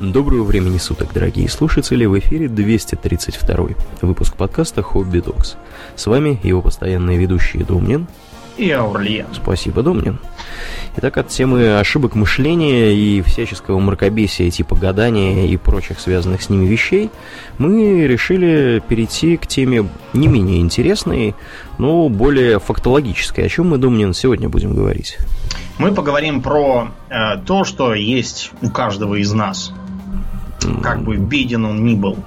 Доброго времени суток, дорогие слушатели! В эфире 232 выпуск подкаста «Хобби Докс». С вами его постоянные ведущие Домнин и Аурлиен. Спасибо, Домнин. Итак, от темы ошибок мышления и всяческого мракобесия типа гадания и прочих связанных с ними вещей мы решили перейти к теме не менее интересной, но более фактологической. О чем мы, Домнин, сегодня будем говорить? Мы поговорим про э, то, что есть у каждого из нас. Как бы беден он ни был.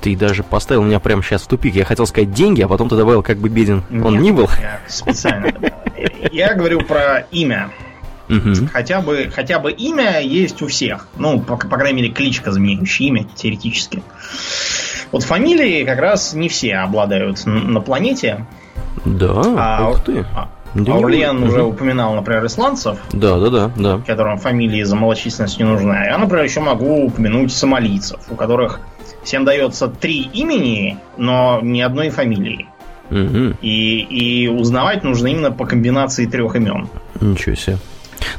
Ты даже поставил меня прямо сейчас в тупик. Я хотел сказать деньги, а потом ты добавил, как бы беден Нет, он ни был. Я специально Я говорю про имя. Угу. Хотя, бы, хотя бы имя есть у всех. Ну, по, по крайней мере, кличка заменяющая имя, теоретически. Вот фамилии как раз не все обладают на планете. Да, а, ух ты. А, да Аурлиен угу. уже упоминал, например, исландцев. Да, да, да, да. Которым фамилии за малочисленность не нужна. Я, например, еще могу упомянуть сомалийцев, у которых всем дается три имени, но ни одной фамилии. Угу. И, и узнавать нужно именно по комбинации трех имен. Ничего себе.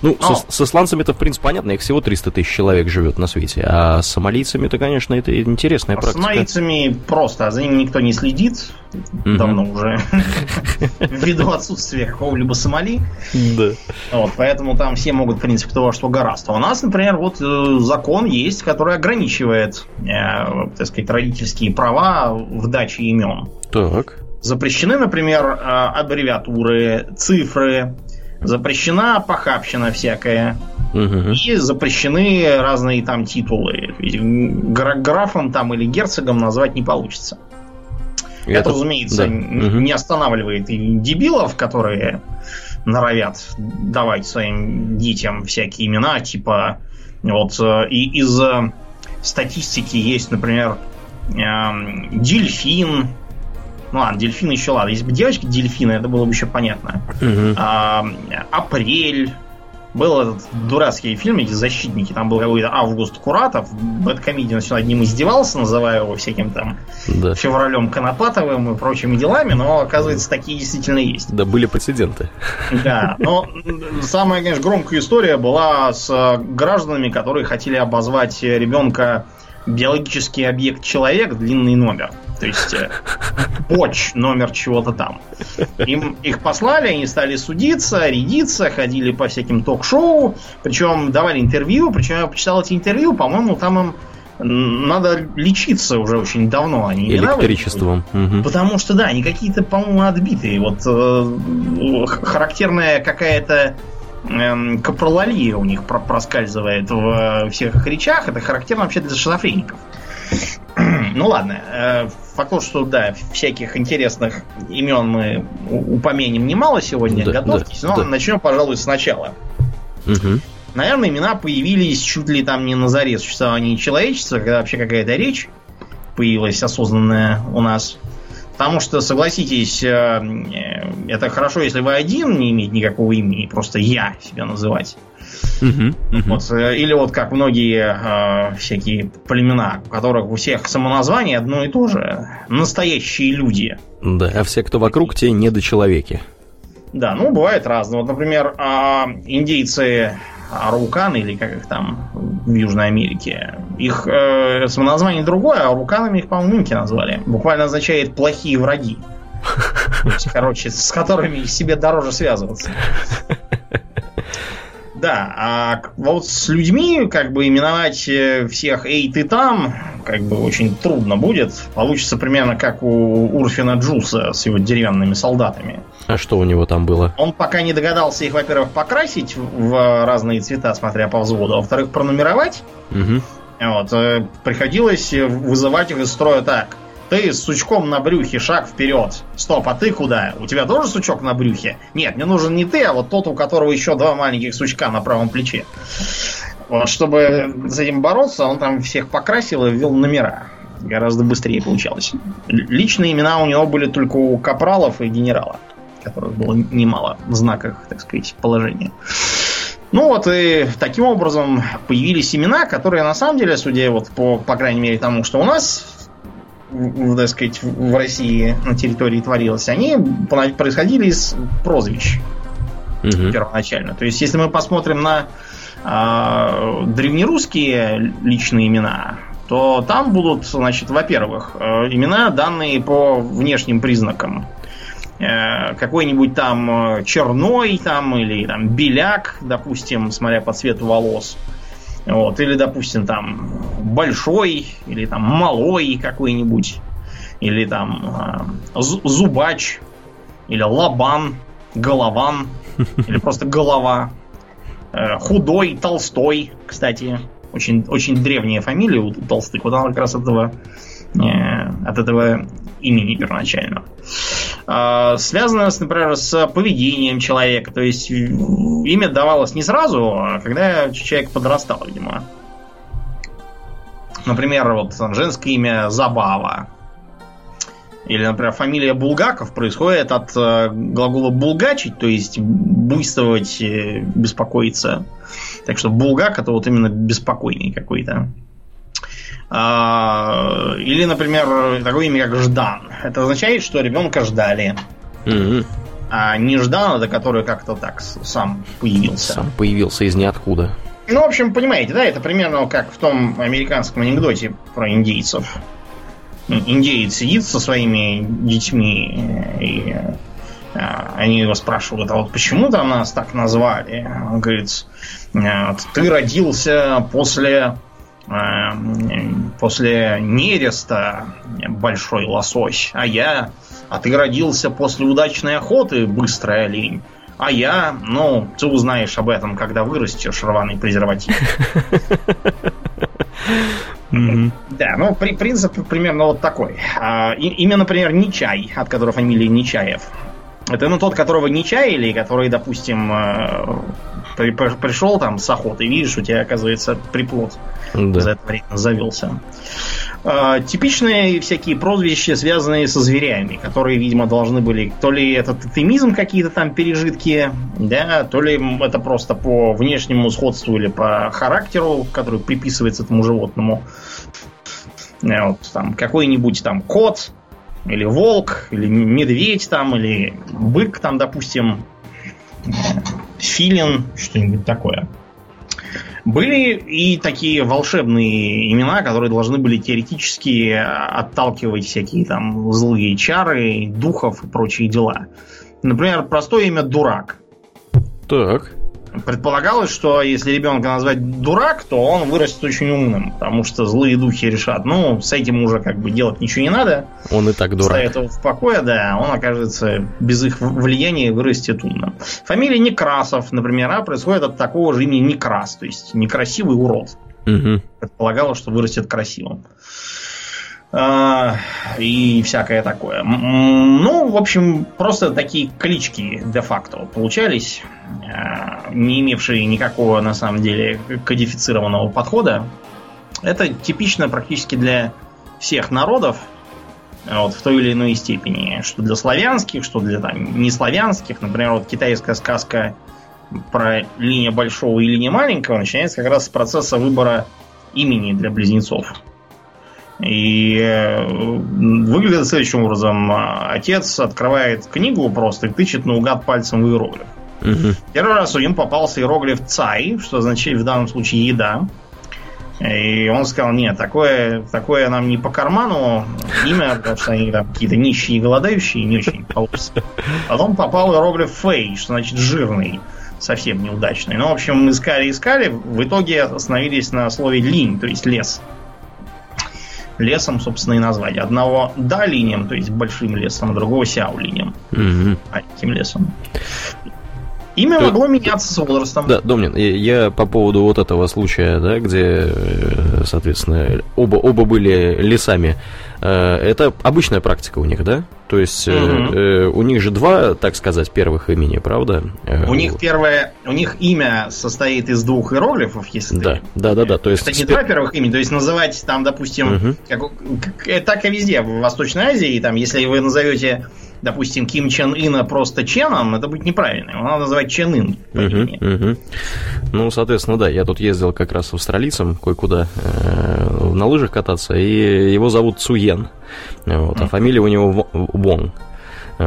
Ну, со, с исландцами это, в принципе, понятно, их всего 300 тысяч человек живет на свете, а с сомалийцами-то, конечно, это интересная а практика. С сомалийцами просто, а за ними никто не следит, угу. давно уже, ввиду отсутствия какого-либо Сомали. Да. Вот, поэтому там все могут, в принципе, того, что гораздо. А у нас, например, вот э, закон есть, который ограничивает, э, так сказать, родительские права в даче имен. Так. Запрещены, например, э, аббревиатуры, цифры, запрещена похабщина всякая. Угу. И запрещены разные там титулы. Графом там или герцогом назвать не получится. Это, Это разумеется, да. не останавливает и дебилов, которые норовят давать своим детям всякие имена, типа вот э, и из э, статистики есть, например, эм, дельфин, ну ладно, дельфин еще ладно. Если бы девочки дельфины, это было бы еще понятно. Угу. А, апрель. Был этот дурацкий фильм, эти защитники. Там был какой-то Август Куратов. Бэткомедиан все над ним издевался, называя его всяким там да. февралем Конопатовым и прочими делами, но оказывается, такие действительно есть. Да, были прецеденты. Да, но самая, конечно, громкая история была с гражданами, которые хотели обозвать ребенка биологический объект человек, длинный номер. То есть э, поч номер чего-то там. Им их послали, они стали судиться, рядиться, ходили по всяким ток-шоу, причем давали интервью, причем я почитал эти интервью, по-моему, там им надо лечиться уже очень давно, они не Электричеством. Угу. Потому что, да, они какие-то, по-моему, отбитые. Вот э, характерная какая-то э, капролалия у них проскальзывает в всех их речах. Это характерно вообще для шизофреников. Ну ладно, э, то, что да, всяких интересных имен мы упомянем немало сегодня, да, готовьтесь, да, но да. начнем, пожалуй, сначала. Угу. Наверное, имена появились чуть ли там не на заре существования человечества, когда вообще какая-то речь появилась осознанная у нас. Потому что, согласитесь, э, э, это хорошо, если вы один не имеете никакого имени, просто я себя называть. Вот, э, или вот как многие э, всякие племена, у которых у всех самоназвание одно и то же. Настоящие люди. Да, а все, кто вокруг, те недочеловеки. Да, ну бывает разно. Вот, например, э, индейцы Аруканы, или как их там в Южной Америке, их э, самоназвание другое, а Аруканами их, по-моему, инки назвали. Буквально означает плохие враги. Короче, с которыми себе дороже связываться. Да, а вот с людьми, как бы именовать э, всех эй ты там, как бы очень трудно будет. Получится примерно как у Урфина Джуса с его деревянными солдатами. А что у него там было? Он пока не догадался их, во-первых, покрасить в разные цвета, смотря по взводу, а во-вторых, пронумеровать. Угу. Вот, э, приходилось вызывать их из строя так. Ты с сучком на брюхе, шаг вперед. Стоп, а ты куда? У тебя тоже сучок на брюхе? Нет, мне нужен не ты, а вот тот, у которого еще два маленьких сучка на правом плече. Вот, чтобы с этим бороться, он там всех покрасил и ввел номера. Гораздо быстрее получалось. Личные имена у него были только у капралов и генерала, которых было немало в знаках, так сказать, положения. Ну вот и таким образом появились имена, которые на самом деле, судя вот по, по крайней мере тому, что у нас так сказать, в России на территории творилось, они происходили из прозвищ угу. первоначально. То есть, если мы посмотрим на э, древнерусские личные имена, то там будут, значит, во-первых, э, имена, данные по внешним признакам. Э, какой-нибудь там э, черной там или там беляк, допустим, смотря по цвету волос. Вот, или, допустим, там большой, или там малой какой-нибудь, или там э, зубач, или лобан, голован, или просто голова. Э, худой, толстой, кстати. Очень, очень древняя фамилия у толстых. Вот она как раз от этого, э, от этого имени первоначального. Э, связано, например, с поведением человека. То есть имя давалось не сразу, а когда человек подрастал, видимо. Например, вот женское имя Забава. Или, например, фамилия Булгаков происходит от э, глагола булгачить, то есть буйствовать, э, беспокоиться. Так что булгак это вот именно беспокойный какой-то. А, или, например, такое имя, как Ждан. Это означает, что ребенка ждали. Mm-hmm. А не Ждан, это который как-то так сам появился. Сам появился из ниоткуда. Ну, в общем, понимаете, да, это примерно как в том американском анекдоте про индейцев индеец сидит со своими детьми, и а, они его спрашивают, а вот почему там нас так назвали? Он говорит, ты родился после после нереста большой лосось, а я, а ты родился после удачной охоты быстрый олень. А я, ну, ты узнаешь об этом, когда вырастешь, рваный презерватив. Да, ну, при, принцип примерно вот такой. А, и, имя, например, Нечай, от которого фамилия Нечаев. Это ну тот, которого не чаяли, который, допустим, э, при, пришел там с охоты, видишь, у тебя, оказывается, приплод да. за это время завелся. Э, типичные всякие прозвища, связанные со зверями, которые, видимо, должны были то ли это тотемизм какие-то там пережитки, да, то ли это просто по внешнему сходству или по характеру, который приписывается этому животному. Э, вот там какой-нибудь там кот, или волк, или медведь там, или бык там, допустим, филин, что-нибудь такое. Были и такие волшебные имена, которые должны были теоретически отталкивать всякие там злые чары, духов и прочие дела. Например, простое имя Дурак. Так. Предполагалось, что если ребенка назвать дурак, то он вырастет очень умным, потому что злые духи решат, ну, с этим уже как бы делать ничего не надо. Он и так дурак. Ставят его в покое, да, он окажется без их влияния вырастет умным. Фамилия Некрасов, например, а, происходит от такого же имени Некрас, то есть некрасивый урод. Угу. Предполагалось, что вырастет красивым. А, и всякое такое. Ну, в общем, просто такие клички де-факто получались, а, не имевшие никакого, на самом деле, кодифицированного подхода. Это типично практически для всех народов, вот, в той или иной степени. Что для славянских, что для там, неславянских. Например, вот китайская сказка про линия большого и линия маленького начинается как раз с процесса выбора имени для близнецов. И э, выглядит следующим образом. Отец открывает книгу просто и тычет наугад пальцем в иероглиф. Угу. Первый раз им попался иероглиф цай, что означает в данном случае еда. И он сказал, нет, такое, такое нам не по карману имя, потому что они там какие-то нищие и голодающие, не очень получится. Потом попал иероглиф фей, что значит жирный, совсем неудачный. Ну, в общем, искали-искали, в итоге остановились на слове линь, то есть лес лесом, собственно, и назвать. Одного да линием, то есть большим лесом, а другого сяо линием. Угу. Маленьким лесом. Имя То... могло меняться с возрастом. Да, Домнин, я по поводу вот этого случая, да, где, э, соответственно, оба, оба были лесами. Э, это обычная практика у них, да? То есть угу. э, у них же два, так сказать, первых имени, правда? У них первое, у них имя состоит из двух иероглифов, если да, ты... Да, да, да. То есть... Это не два первых имени, то есть называть там, допустим, угу. как, как, так и везде, в Восточной Азии, там, если вы назовете допустим, Ким Чен Ына просто Ченом, это будет неправильно. Его надо называть Чен Ын. Угу, угу. Ну, соответственно, да, я тут ездил как раз австралийцем кое-куда э, на лыжах кататься, и его зовут Цуен. Вот, а фамилия у него Вонг.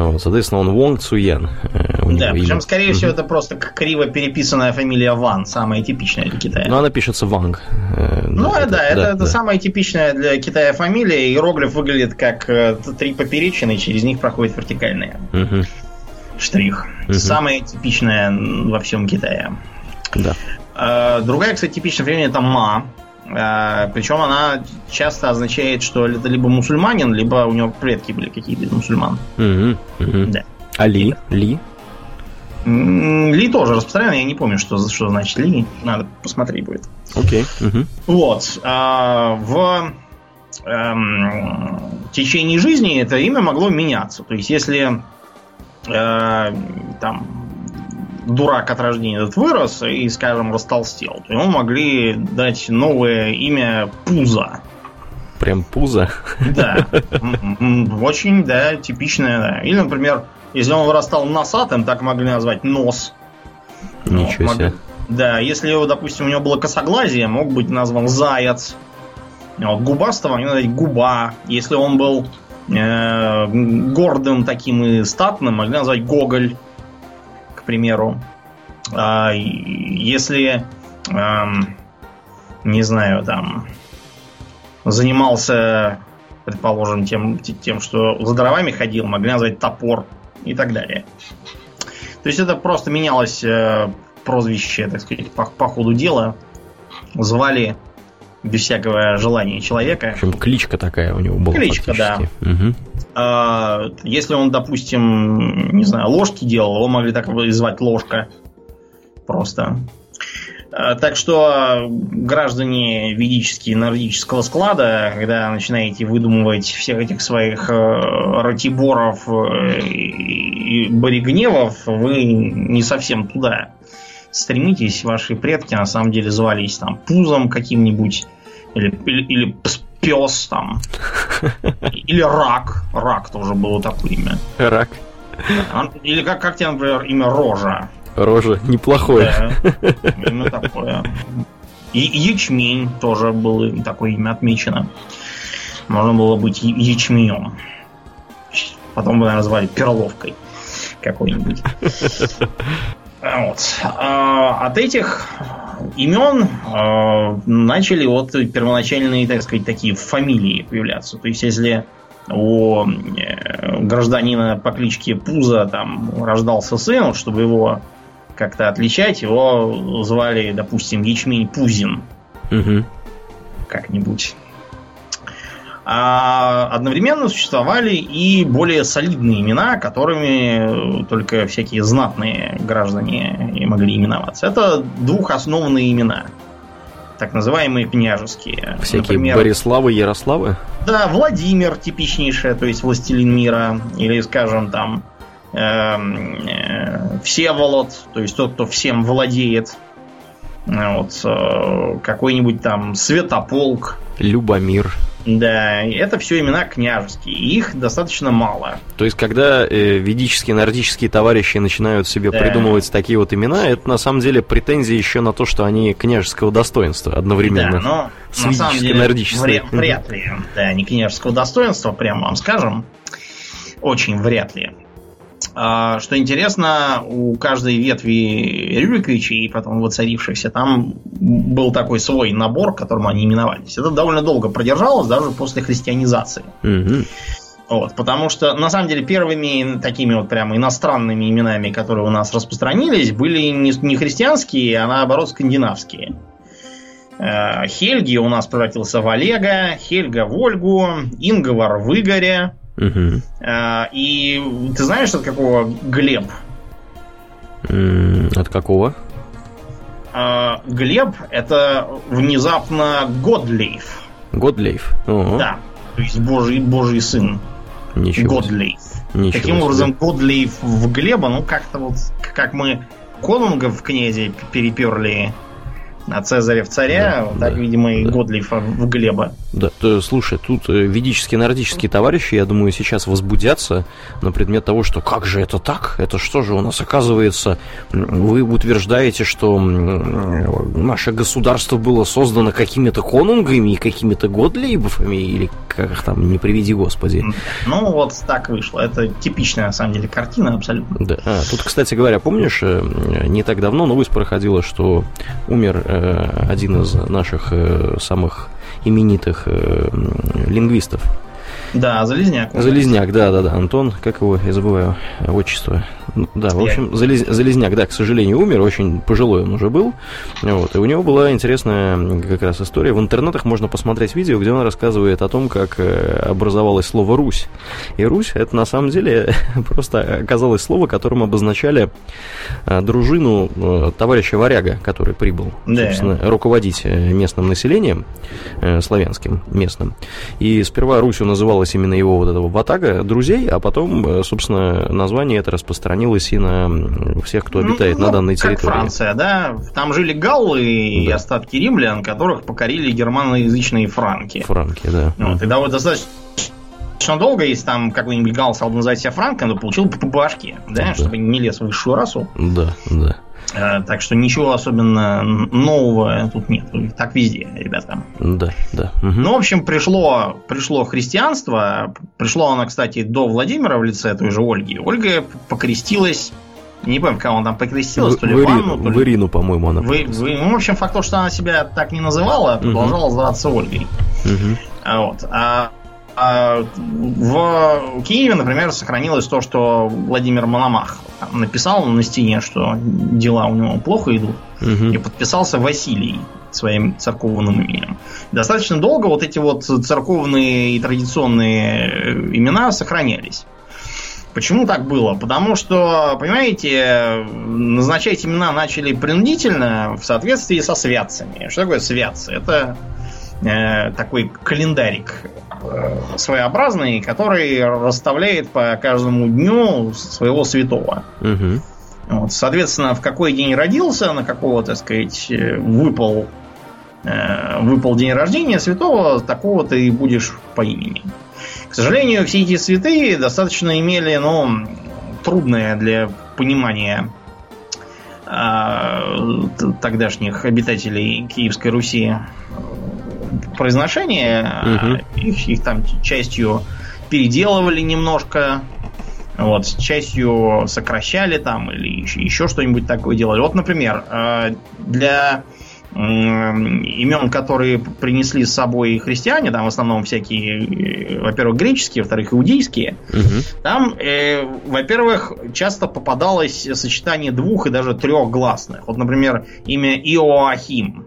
Вот, соответственно, он Вонг Цуян. Да, причем, скорее всего, это просто криво переписанная фамилия Ван, самая типичная для Китая. Но она пишется Ванг. Ну, да, да, это, это самая типичная для Китая фамилия. Иероглиф выглядит как три поперечины, через них проходит вертикальная. Угу. Штрих. Угу. Самая типичная во всем Китае. Да. Другая, кстати, типичная фамилия это Ма. А, Причем она часто означает, что это либо мусульманин, либо у него предки были какие-то мусульман. Угу, угу. Да. А Ли? Ли? Ли тоже распространенный, я не помню, что, что значит Ли. Надо посмотреть будет. Окей. Угу. Вот. А, в эм, течение жизни это имя могло меняться. То есть, если э, там дурак от рождения этот вырос и, скажем, растолстел, то ему могли дать новое имя Пуза. Прям Пуза? Да. Очень, да, типичное, да. Или, например, если он вырастал носатым, так могли назвать Нос. Ничего себе. Да, если, допустим, у него было косоглазие, мог быть назван Заяц. Вот, губастого они назвать Губа. Если он был э, гордым таким и статным, могли назвать Гоголь примеру. А, если, не знаю, там, занимался, предположим, тем, тем, что за дровами ходил, могли назвать топор и так далее. То есть это просто менялось э, прозвище, так сказать, по, по ходу дела. Звали без всякого желания человека. В общем, кличка такая у него была. Кличка, да. Угу. А, если он, допустим, не знаю, ложки делал, его могли так звать ложка. Просто. А, так что граждане ведические нордического склада, когда начинаете выдумывать всех этих своих э, ратиборов э, и боригневов, вы не совсем туда стремитесь. Ваши предки на самом деле звались там пузом каким-нибудь или, или, или пес там. Или рак. Рак тоже было такое имя. Рак. Или как, как тебе, например, имя Рожа. Рожа, неплохое. Да, имя такое. И ячмень тоже было такое имя отмечено. Можно было быть ячменем. Потом бы назвали перловкой какой-нибудь. Вот. А, от этих имен а, начали вот первоначальные, так сказать, такие фамилии появляться. То есть, если у э, гражданина по кличке Пуза там рождался сын, чтобы его как-то отличать, его звали, допустим, Ячмень Пузин. Угу. Как-нибудь. А одновременно существовали и более солидные имена, которыми только всякие знатные граждане могли именоваться. Это двухосновные имена. Так называемые княжеские. Всякие Например, Бориславы, Ярославы? Да, Владимир типичнейший, то есть властелин мира. Или, скажем, там эм, э, Всеволод, то есть тот, кто всем владеет. Вот, э, какой-нибудь там Святополк. Любомир. Да, это все имена княжеские, их достаточно мало. То есть, когда э, ведические, нордические товарищи начинают себе да. придумывать такие вот имена, это на самом деле претензии еще на то, что они княжеского достоинства одновременно. Да, но с на самом деле вряд, вряд ли, да, не княжеского достоинства, прямо вам скажем. Очень вряд ли. А, что интересно, у каждой ветви Рюриковичей, потом воцарившихся, там был такой свой набор, которым они именовались. Это довольно долго продержалось, даже после христианизации. Угу. Вот, потому что, на самом деле, первыми такими вот прямо иностранными именами, которые у нас распространились, были не, не христианские, а наоборот скандинавские. Э, Хельги у нас превратился в Олега, Хельга в Ольгу, Инговар в Игоря, Угу. А, и ты знаешь, от какого Глеб? От какого? А, Глеб это внезапно Годлейф. Годлейф. Да. То есть Божий, Божий сын. Ничего. Годлейф. Ничего Таким себе. образом, Годлейф в Глеба, ну как-то вот, как мы Конунга в князе переперли, А Цезаря в царя, да, так, да, видимо, и да. Годлифа в Глеба. Да, то, слушай, тут э, ведические нордические товарищи, я думаю, сейчас возбудятся на предмет того, что как же это так? Это что же у нас оказывается? Вы утверждаете, что наше государство было создано какими-то конунгами и какими-то годлейбовами, или как там, не приведи господи. Ну, вот так вышло. Это типичная, на самом деле, картина абсолютно. Да. А, тут, кстати говоря, помнишь, э, не так давно новость проходила, что умер Э, один из наших э, самых именитых э, лингвистов. Да, Залезняк. Залезняк, да, да, да. Антон, как его, я забываю отчество. Да, в общем, Залез... Залезняк, да, к сожалению, умер, очень пожилой он уже был. Вот, и у него была интересная как раз история. В интернетах можно посмотреть видео, где он рассказывает о том, как э, образовалось слово «Русь». И «Русь» — это на самом деле просто оказалось слово, которым обозначали э, дружину э, товарища Варяга, который прибыл, да. собственно, руководить местным населением, славянским местным. И сперва Русью называлась именно его вот этого ватага друзей, а потом, собственно, название это распространилось и на всех, кто ну, обитает ну, на данной территории. Как Франция, да? Там жили галлы и да. остатки римлян, которых покорили германоязычные франки. Франки, да. Вот, и вот достаточно достаточно долго, если там какой-нибудь гал стал называть себя франком, то получил по башке, да, да, чтобы не лез в высшую расу. Да, да. Э, так что ничего особенно нового тут нет. Так везде, ребята. Да, да. Угу. Ну, в общем, пришло, пришло христианство. Пришло оно, кстати, до Владимира в лице той же Ольги. Ольга покрестилась не помню, кого она там покрестилась, то ли в Ирину, то ли... В Ирину, по-моему, она вы, вы, Ну, в общем, факт то, что она себя так не называла, а продолжала угу. называться Ольгой. Угу. Вот. А в Киеве, например, сохранилось то, что Владимир Мономах написал на стене, что дела у него плохо идут, угу. и подписался Василий своим церковным именем. Достаточно долго вот эти вот церковные и традиционные имена сохранялись. Почему так было? Потому что, понимаете, назначать имена начали принудительно в соответствии со святцами. Что такое святцы? Это э, такой календарик Э, своеобразный, который расставляет по каждому дню своего святого. Угу. Вот, соответственно, в какой день родился, на какого, так сказать, э, выпал, э, выпал день рождения святого, такого ты и будешь по имени. К сожалению, все эти святые достаточно имели, ну, трудное для понимания э, тогдашних обитателей Киевской Руси произношение. Угу. Их, их там частью переделывали немножко. Вот, частью сокращали там или еще, еще что-нибудь такое делали. Вот, например, э, для имен, которые принесли с собой христиане, там в основном всякие, э, во-первых, греческие, во-вторых, иудейские, угу. там, э, во-первых, часто попадалось сочетание двух и даже трех гласных. Вот, например, имя Иоахим.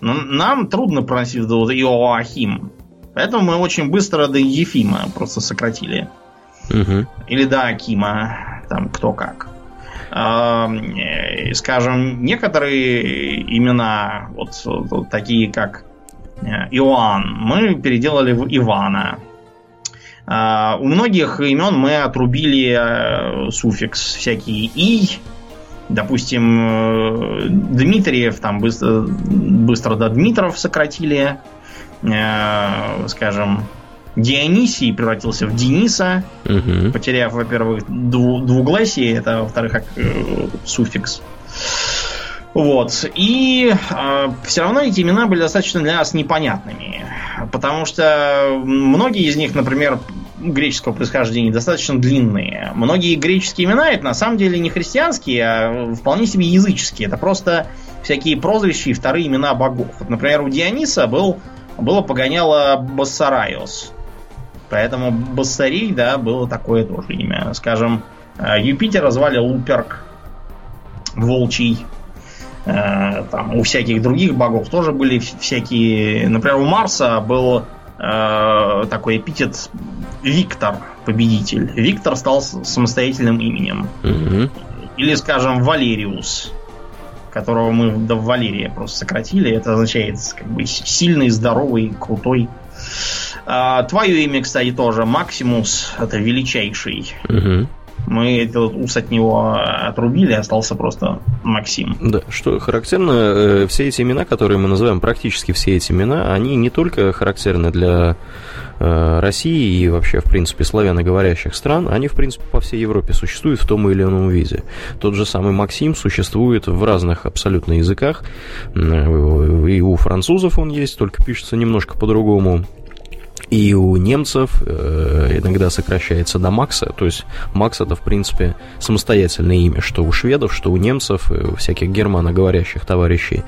Но нам трудно проносить до вот Иоахим. Поэтому мы очень быстро до Ефима просто сократили. Угу. Или до Акима. Там кто как. Э, скажем, некоторые имена, вот, вот такие как э, Иоанн, мы переделали в Ивана. Uh, у многих имен мы отрубили uh, суффикс всякие и, Допустим, э, Дмитриев там быстро, быстро до Дмитров сократили. Э, скажем, Дионисий превратился в Дениса, угу. потеряв, во-первых, дву- двугласие, это, во-вторых, э, суффикс. Вот. И э, все равно эти имена были достаточно для нас непонятными. Потому что многие из них, например, греческого происхождения достаточно длинные. Многие греческие имена это на самом деле не христианские, а вполне себе языческие. Это просто всякие прозвища и вторые имена богов. Вот, например, у Диониса был, было погоняло Бассарайос. Поэтому Бассарий, да, было такое тоже имя. Скажем, э, Юпитера звали Луперк, Волчий. Э, там, у всяких других богов тоже были всякие... Например, у Марса был э, такой эпитет Виктор, победитель. Виктор стал самостоятельным именем. Угу. Или, скажем, Валериус, которого мы до Валерия просто сократили. Это означает как бы сильный, здоровый, крутой. А, твое имя, кстати, тоже Максимус. Это величайший. Угу. Мы этот ус от него отрубили, остался просто Максим. Да, что характерно, э, все эти имена, которые мы называем, практически все эти имена, они не только характерны для э, России и вообще, в принципе, славяноговорящих стран, они, в принципе, по всей Европе существуют в том или ином виде. Тот же самый Максим существует в разных абсолютно языках. И у французов он есть, только пишется немножко по-другому. И у немцев э, иногда сокращается до Макса. То есть Макс это, в принципе, самостоятельное имя, что у шведов, что у немцев, у всяких германоговорящих товарищей.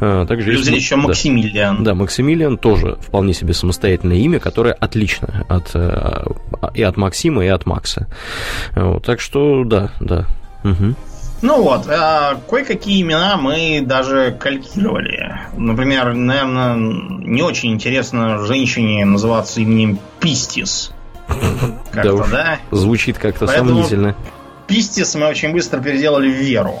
Э, также Плюс есть еще Максимилиан. Да, да, Максимилиан тоже вполне себе самостоятельное имя, которое отлично от, э, и от Максима, и от Макса. Вот, так что, да, да. Угу. Ну вот, а кое-какие имена мы даже калькировали. Например, наверное, не очень интересно женщине называться именем Пистис. Как-то, да? Звучит как-то сомнительно. Пистис мы очень быстро переделали в Веру.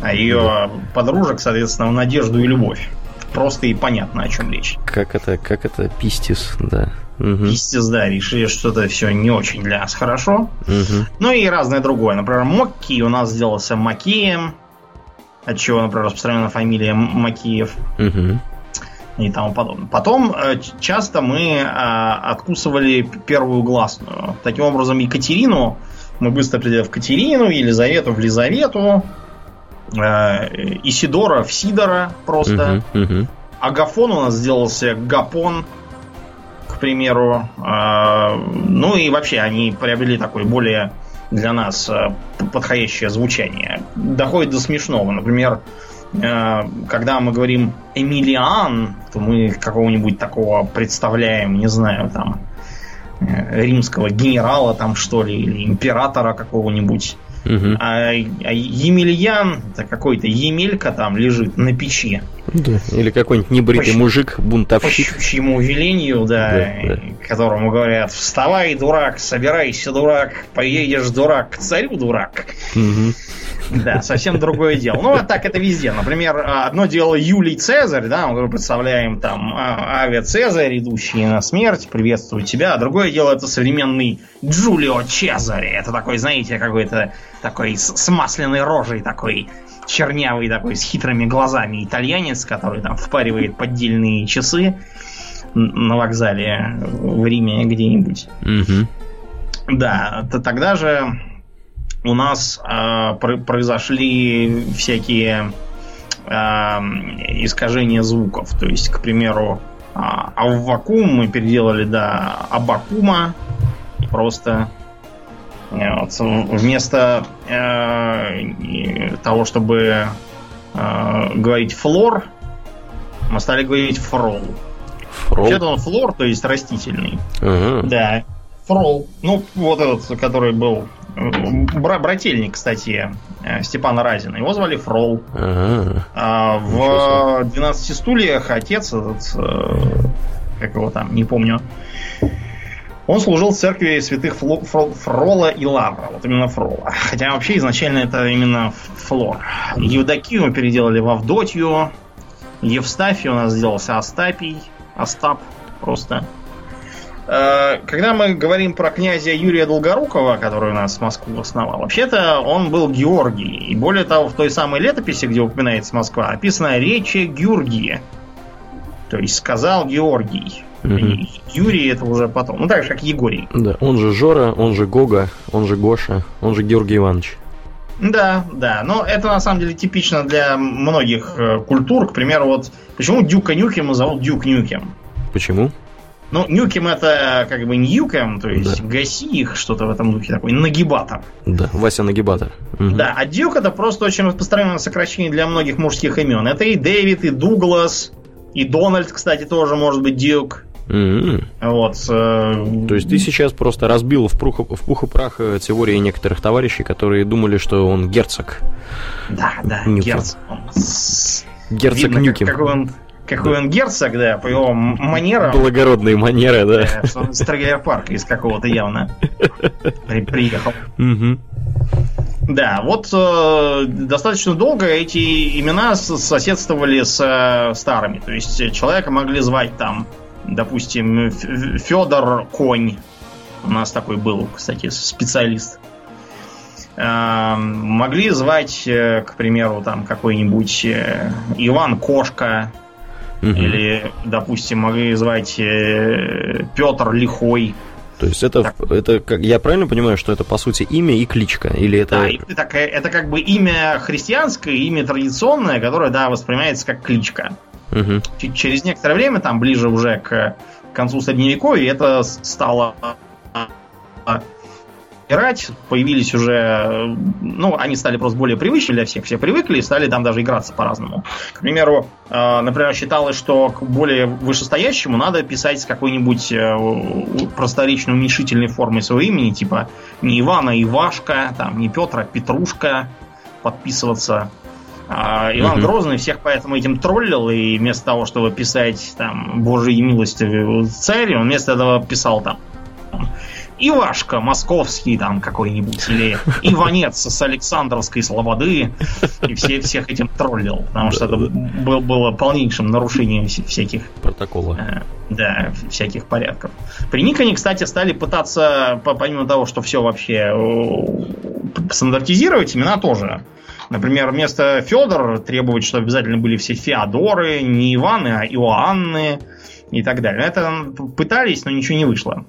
А ее подружек, соответственно, в Надежду и Любовь. Просто и понятно, о чем речь. Как это, как это Пистис, да. Угу. да, решили, что это все не очень для нас хорошо. Угу. Ну и разное другое. Например, Мокки у нас сделался Макеем, от чего, например, распространена фамилия Макеев. Угу. И тому подобное. Потом э, часто мы а, откусывали первую гласную. Таким образом, Екатерину мы быстро определяли в Катерину, Елизавету в Лизавету, э, Исидора в Сидора просто. Угу, угу. Агафон у нас сделался Гапон примеру. А, ну и вообще они приобрели такое более для нас а, подходящее звучание. Доходит до смешного. Например, а, когда мы говорим Эмилиан, то мы какого-нибудь такого представляем, не знаю, там, э, римского генерала там что ли, или императора какого-нибудь. Угу. А, а Емельян, это какой-то Емелька там лежит на печи. Да. Или какой-нибудь небритый по, мужик, бунтовщик. По чьему велению, да, да, да, которому говорят, вставай, дурак, собирайся, дурак, поедешь, дурак, к царю, дурак. Угу. Да, совсем другое дело. Ну, а так это везде. Например, одно дело Юлий Цезарь, да, мы представляем там а, Авиа Цезарь, идущий на смерть, приветствую тебя. А другое дело это современный Джулио Цезарь. Это такой, знаете, какой-то такой с, масляной рожей такой чернявый такой с хитрыми глазами итальянец, который там впаривает поддельные часы на вокзале в Riме где-нибудь. Угу. Да, то тогда же у нас э, произошли всякие э, искажения звуков. То есть, к примеру, э, Аввакум мы переделали до Абакума. Просто вот, вместо э, того, чтобы э, говорить флор, мы стали говорить фрол. Фрол? Вообще-то он флор, то есть растительный. Ага. Да. Фрол. Ну, вот этот, который был Бра брательник, кстати, э, Степана Разина. Его звали Фрол. Ага. А, в 12 стульях отец этот, э, как его там, не помню, он служил в церкви святых Фло, Фро, Фрола и Лавра. Вот именно Фрола. Хотя вообще изначально это именно Флор. Евдокию переделали в Авдотью. Евстафий у нас сделался Остапий. Остап просто. Э, когда мы говорим про князя Юрия Долгорукова, который у нас Москву основал, вообще-то он был Георгий. И более того, в той самой летописи, где упоминается Москва, описана речь Георгия. То есть сказал Георгий. Угу. Юрий это уже потом. Ну так же, как Егорий. Да, он же Жора, он же Гога, он же Гоша, он же Георгий Иванович. Да, да. Но это на самом деле типично для многих э, культур. К примеру, вот почему Дюка Нюкема зовут Дюк Нюкем? Почему? Ну, Нюкем это как бы Nuke 'em, то есть да. гаси их, что-то в этом духе такой, нагибатор. Да, Вася нагибатор. Угу. Да, а Дюк это просто очень распространенное сокращение для многих мужских имен. Это и Дэвид, и Дуглас, и Дональд, кстати, тоже может быть Дюк. Mm-hmm. Вот. Э... То есть ты сейчас просто разбил в пух, в пух и прах э, теории некоторых товарищей, которые думали, что он герцог. Да, да, Нюкем. герцог. Герцог Видно, Нюкем. Как, какой он какой он герцог, да, по его манерам. Благородные манеры, да. да что он из парка из какого-то явно при, приехал. Угу. Да, вот э, достаточно долго эти имена соседствовали с э, старыми. То есть человека могли звать там, допустим, Федор Конь. У нас такой был, кстати, специалист. Э, могли звать, э, к примеру, там какой-нибудь э, Иван Кошка, угу. или, допустим, могли звать Петр Лихой. То есть это, так. это как, я правильно понимаю, что это по сути имя и кличка? Или это... Да, это, это как бы имя христианское, имя традиционное, которое, да, воспринимается как кличка. Угу. Через некоторое время, там ближе уже к концу средневековья, это стало играть, появились уже, ну, они стали просто более привычны для всех, все привыкли и стали там даже играться по-разному. К примеру, э, например, считалось, что к более вышестоящему надо писать с какой-нибудь э, просторечной уменьшительной формой своего имени, типа не Ивана, Ивашка, там, не Петра, Петрушка, подписываться. А Иван угу. Грозный всех поэтому этим троллил, и вместо того, чтобы писать там Божьей милостью царь, он вместо этого писал там Ивашка московский там какой-нибудь, или Иванец с Александровской Слободы, и все, всех этим троллил, потому что это был, было полнейшим нарушением всяких... Протокола. Э, да, всяких порядков. При Никоне, кстати, стали пытаться, помимо того, что все вообще э, стандартизировать, имена тоже. Например, вместо Федор требовать, чтобы обязательно были все Феодоры, не Иваны, а Иоанны и так далее. Это пытались, но ничего не вышло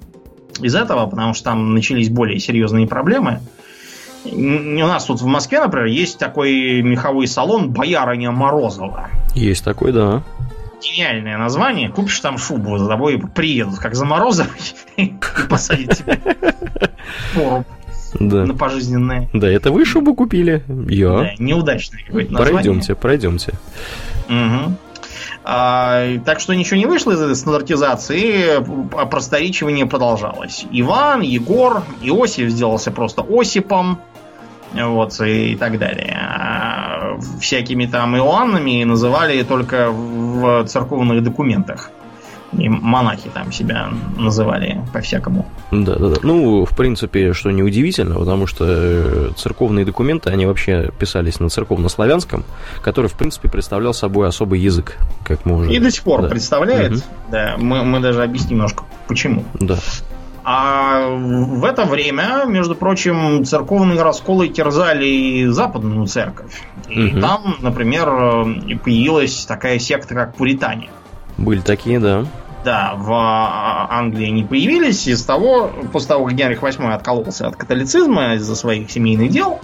из этого, потому что там начались более серьезные проблемы. У нас тут в Москве, например, есть такой меховой салон Боярыня Морозова. Есть такой, да. Гениальное название. Купишь там шубу, за тобой приедут, как за Морозовой, и посадят тебя да. на пожизненное. Да, это вы шубу купили? Я. Да, неудачное какое-то название. Пройдемте, пройдемте. Угу. А, так что ничего не вышло из этой стандартизации, а просторечивание продолжалось. Иван, Егор, Иосиф сделался просто Осипом, вот, и так далее. А всякими там Иоаннами называли только в церковных документах. И монахи там себя называли по-всякому. Да, да, да. Ну, в принципе, что неудивительно, потому что э, церковные документы, они вообще писались на церковно-славянском, который, в принципе, представлял собой особый язык, как мы уже... И до сих пор да. представляет. Угу. Да, мы, мы даже объясним немножко, почему. Да. А в это время, между прочим, церковные расколы терзали и западную церковь. И угу. там, например, э, появилась такая секта, как пуритане. Были такие, да да, в а, Англии не появились из того, после того, как Генрих VIII откололся от католицизма из-за своих семейных дел,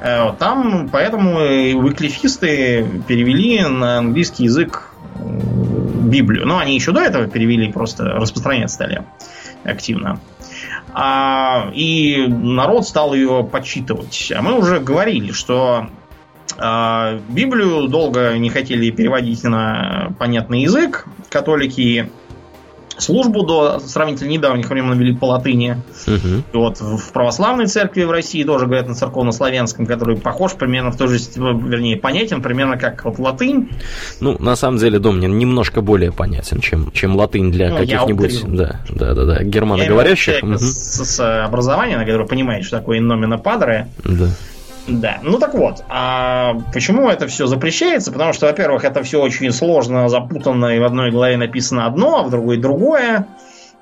э, там поэтому выклифисты перевели на английский язык Библию. Но они еще до этого перевели, просто распространять стали активно. А, и народ стал ее подсчитывать. А мы уже говорили, что а, Библию долго не хотели переводить на понятный язык католики службу до сравнительно недавних времен вели по латыни. Угу. И вот в православной церкви в России тоже говорят на церковно-славянском, который похож примерно в то же, вернее, понятен примерно как вот латынь. Ну, на самом деле, Домнин немножко более понятен, чем, чем латынь для ну, каких-нибудь да, да, да, да, германоговорящих. Угу. С, с образованием, который понимает, что такое номина падре. Да. Да, ну так вот, а почему это все запрещается? Потому что, во-первых, это все очень сложно, запутанно, и в одной главе написано одно, а в другой другое.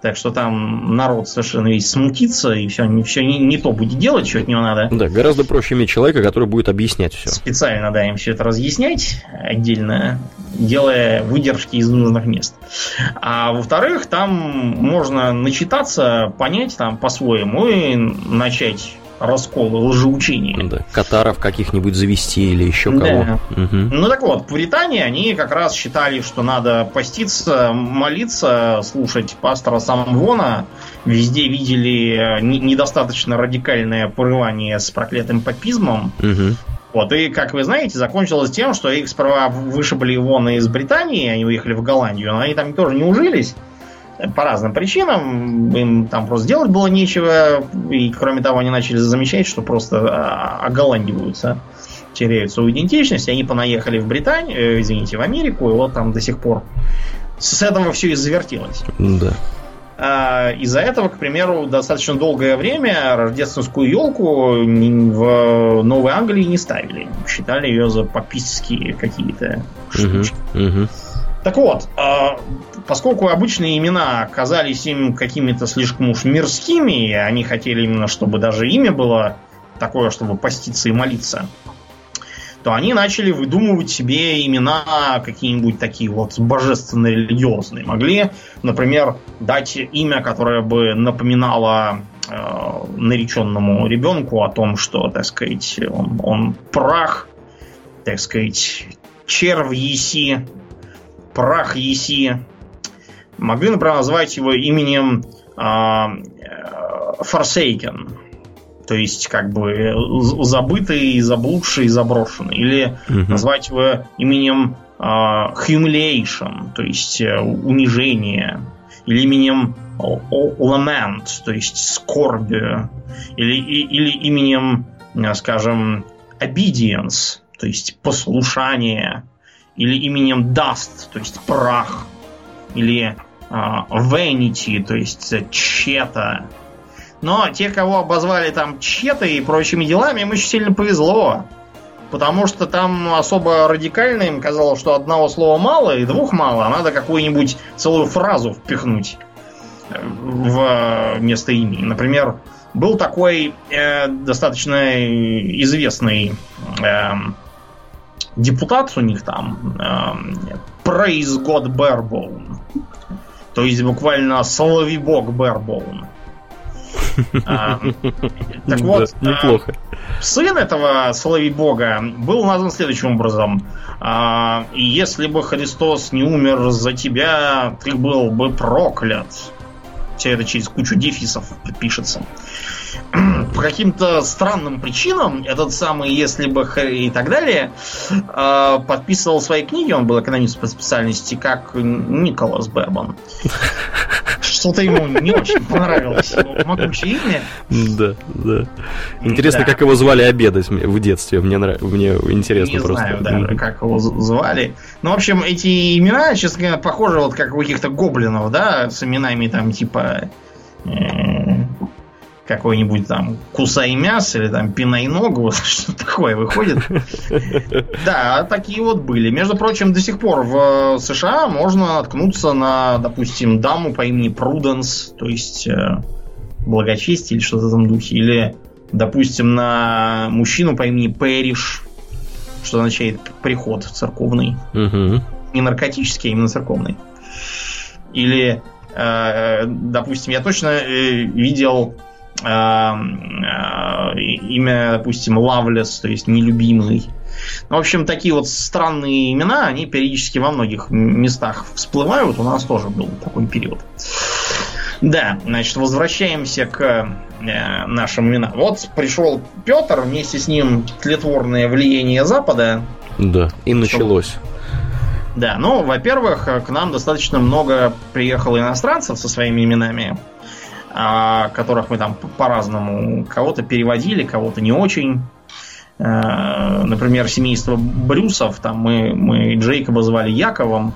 Так что там народ совершенно весь смутится, и все, все не, не то будет делать, что от него надо. Да, гораздо проще иметь человека, который будет объяснять все. Специально, да, им все это разъяснять отдельно, делая выдержки из нужных мест. А во-вторых, там можно начитаться, понять там по-своему и начать расколы, лжеучения. Да, катаров каких-нибудь завести или еще кого. Да. Угу. Ну так вот, пуритане, они как раз считали, что надо поститься, молиться, слушать пастора Самвона. Везде видели недостаточно радикальное порывание с проклятым папизмом. Угу. Вот, и, как вы знаете, закончилось тем, что их сперва вышибли вон из Британии, они уехали в Голландию, но они там тоже не ужились по разным причинам. Им там просто делать было нечего. И кроме того, они начали замечать, что просто а, оголландиваются, теряют свою идентичность. Они понаехали в Британию, э, извините, в Америку, и вот там до сих пор с этого все и завертелось. Да. А, из-за этого, к примеру, достаточно долгое время рождественскую елку в Новой Англии не ставили. Считали ее за попистские какие-то штучки. Угу, угу. Так вот, а, поскольку обычные имена казались им какими-то слишком уж мирскими, и они хотели именно, чтобы даже имя было такое, чтобы поститься и молиться, то они начали выдумывать себе имена какие-нибудь такие вот божественные религиозные. Могли, например, дать имя, которое бы напоминало э, нареченному ребенку о том, что, так сказать, он, он прах, так сказать, червь еси, прах еси. Могли, например, назвать его именем Форсейкен. Э, то есть, как бы забытый, заблудший, заброшенный. Или угу. назвать его именем humiliation, то есть э, унижение. Или именем lament, то есть скорбь. Или, или именем, э, скажем, obedience, то есть послушание. Или именем dust, то есть прах. Или э, vanity, то есть чета но те, кого обозвали там четой и прочими делами, им очень сильно повезло. Потому что там особо радикально им казалось, что одного слова мало и двух мало, а надо какую-нибудь целую фразу впихнуть э, в место имени. Например, был такой э, достаточно известный э, депутат у них там, э, Praise God Barebone. То есть буквально Соловий Бог Barebone. А, так вот, неплохо. Сын этого Соловей Бога был назван следующим образом. А, если бы Христос не умер за тебя, ты был бы проклят. Все это через кучу дефисов пишется. По каким-то странным причинам этот самый, если бы и так далее, а, подписывал свои книги, он был экономист по специальности, как Николас Бербан. Что-то ему не очень понравилось могучее имя. Да, да. Интересно, да. как его звали обедать в детстве. Мне, нрав... Мне интересно не просто. Не знаю даже, как его звали. Ну, в общем, эти имена, честно говоря, похожи вот как у каких-то гоблинов, да, с именами там типа э, какой-нибудь там кусай мясо или там пинай ногу, что такое выходит. Да, такие вот были. Между прочим, до сих пор в США можно наткнуться на, допустим, даму по имени Пруденс, то есть э, благочестие или что-то в этом духе, или, допустим, на мужчину по имени Пэриш, что означает приход церковный. Не наркотический, а именно церковный. Или, э, допустим, я точно э, видел э, имя, допустим, Лавлес, то есть нелюбимый. Ну, в общем, такие вот странные имена, они периодически во многих местах всплывают. У нас тоже был такой период. Да, значит, возвращаемся к э, нашим именам. Вот пришел Петр, вместе с ним тлетворное влияние Запада. Да, и началось. Да, ну, во-первых, к нам достаточно много приехало иностранцев со своими именами. А, которых мы там по-разному кого-то переводили, кого-то не очень. А, например, семейство Брюсов, там мы, мы Джейкоба звали Яковом.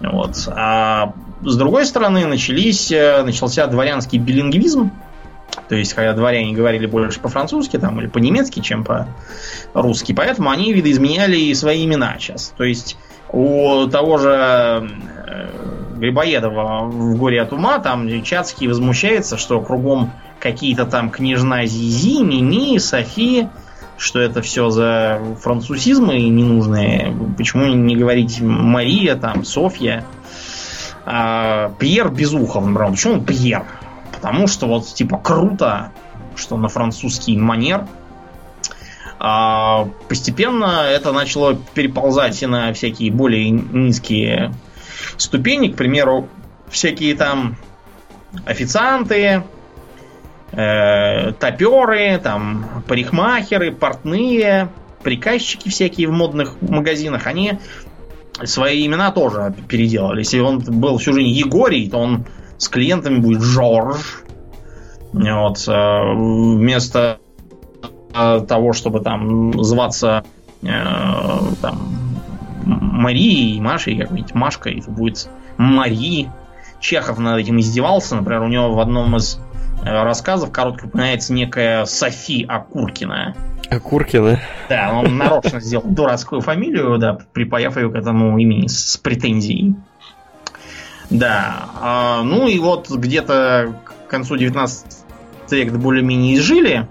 Вот. А с другой стороны, начались, э, начался дворянский билингвизм. То есть, когда дворяне говорили больше по-французски там, или по-немецки, чем по-русски. Поэтому они видоизменяли свои имена сейчас. То есть, у того же э, Грибоедова в «Горе от ума», там Чацкий возмущается, что кругом какие-то там княжна Зизи, Мими, Софи, что это все за французизмы ненужные. Почему не говорить Мария, там, Софья? А, Пьер Безухов, например. Почему Пьер? Потому что вот, типа, круто, что на французский манер. А, постепенно это начало переползать и на всякие более низкие ступени, к примеру, всякие там официанты, э, топеры, там, парикмахеры, портные, приказчики всякие в модных магазинах, они свои имена тоже переделали. Если он был всю жизнь Егорий, то он с клиентами будет Жорж. Вот, э, вместо э, того, чтобы там зваться э, там, Марией, Машей какой-нибудь, Машкой, это будет Мари. Чехов над этим издевался. Например, у него в одном из э, рассказов коротко упоминается некая Софи Акуркина. Акуркина? Да, он нарочно сделал дурацкую фамилию, да, припаяв ее к этому имени с, с претензией. Да, а, ну и вот где-то к концу 19 века более-менее изжили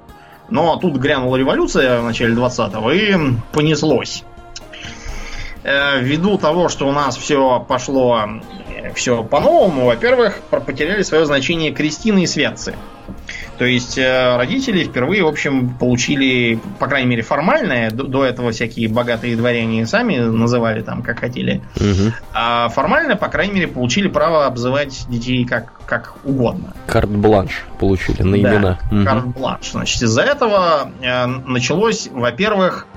Но тут грянула революция в начале 20-го и понеслось. Э, ввиду того, что у нас все пошло все по-новому, во-первых, потеряли свое значение крестины и святцы. То есть э, родители впервые, в общем, получили, по крайней мере, формальное, до, до этого всякие богатые дворяне сами называли там, как хотели, угу. а формально, по крайней мере, получили право обзывать детей как, как угодно. Карт-бланш получили на имена. Да, угу. карт-бланш. Значит, из-за этого э, началось, во-первых,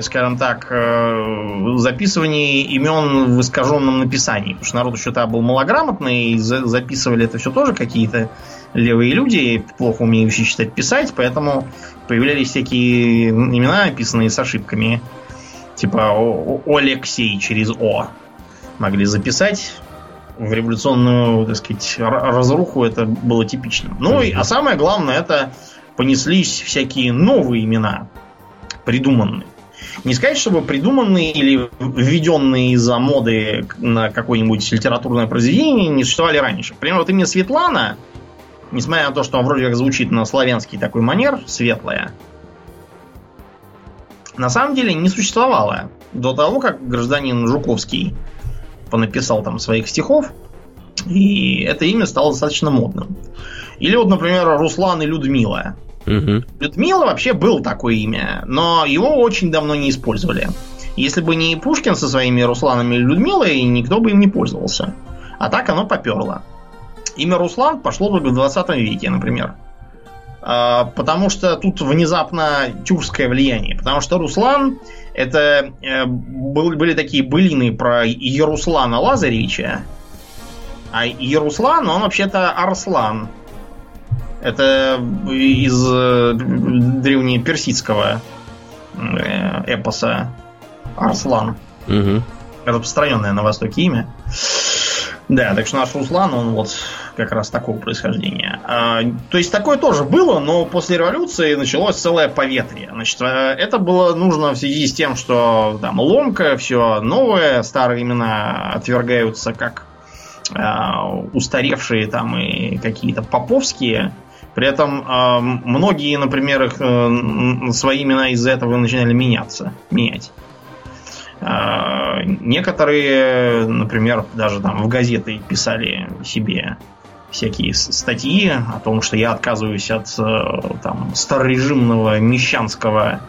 скажем так, э, записывание имен в искаженном написании. Потому что народ еще тогда был малограмотный, и записывали это все тоже какие-то левые люди, плохо умеющие читать, писать, поэтому появлялись всякие имена, описанные с ошибками. Типа Алексей через О могли записать. В революционную, так сказать, разруху это было типично. Ну, и, а самое главное, это понеслись всякие новые имена придуманные. Не сказать, чтобы придуманные или введенные из-за моды на какое-нибудь литературное произведение не существовали раньше. Например, вот имя Светлана, несмотря на то, что он вроде как звучит на славянский такой манер, светлая, на самом деле не существовало до того, как гражданин Жуковский понаписал там своих стихов, и это имя стало достаточно модным. Или вот, например, Руслан и Людмила. Угу. Людмила вообще был такое имя, но его очень давно не использовали. Если бы не Пушкин со своими Русланами и Людмилой, никто бы им не пользовался. А так оно поперло. Имя Руслан пошло только в 20 веке, например. А, потому что тут внезапно тюркское влияние. Потому что Руслан это э, были такие былины про Яруслана Лазаревича. А Яруслан, он вообще-то Арслан. Это из э, древнеперсидского э, эпоса Арслан. Угу. Распространенное на Востоке имя. Да, так что наш Руслан, он вот как раз такого происхождения. А, то есть такое тоже было, но после революции началось целое поветрие. Значит, э, это было нужно в связи с тем, что там ломка, все новое, старые имена отвергаются как э, устаревшие там и какие-то поповские. При этом э, многие, например, их, э, свои имена из-за этого начинали меняться, менять. Э, некоторые, например, даже там в газеты писали себе всякие статьи о том, что я отказываюсь от э, там, старорежимного мещанского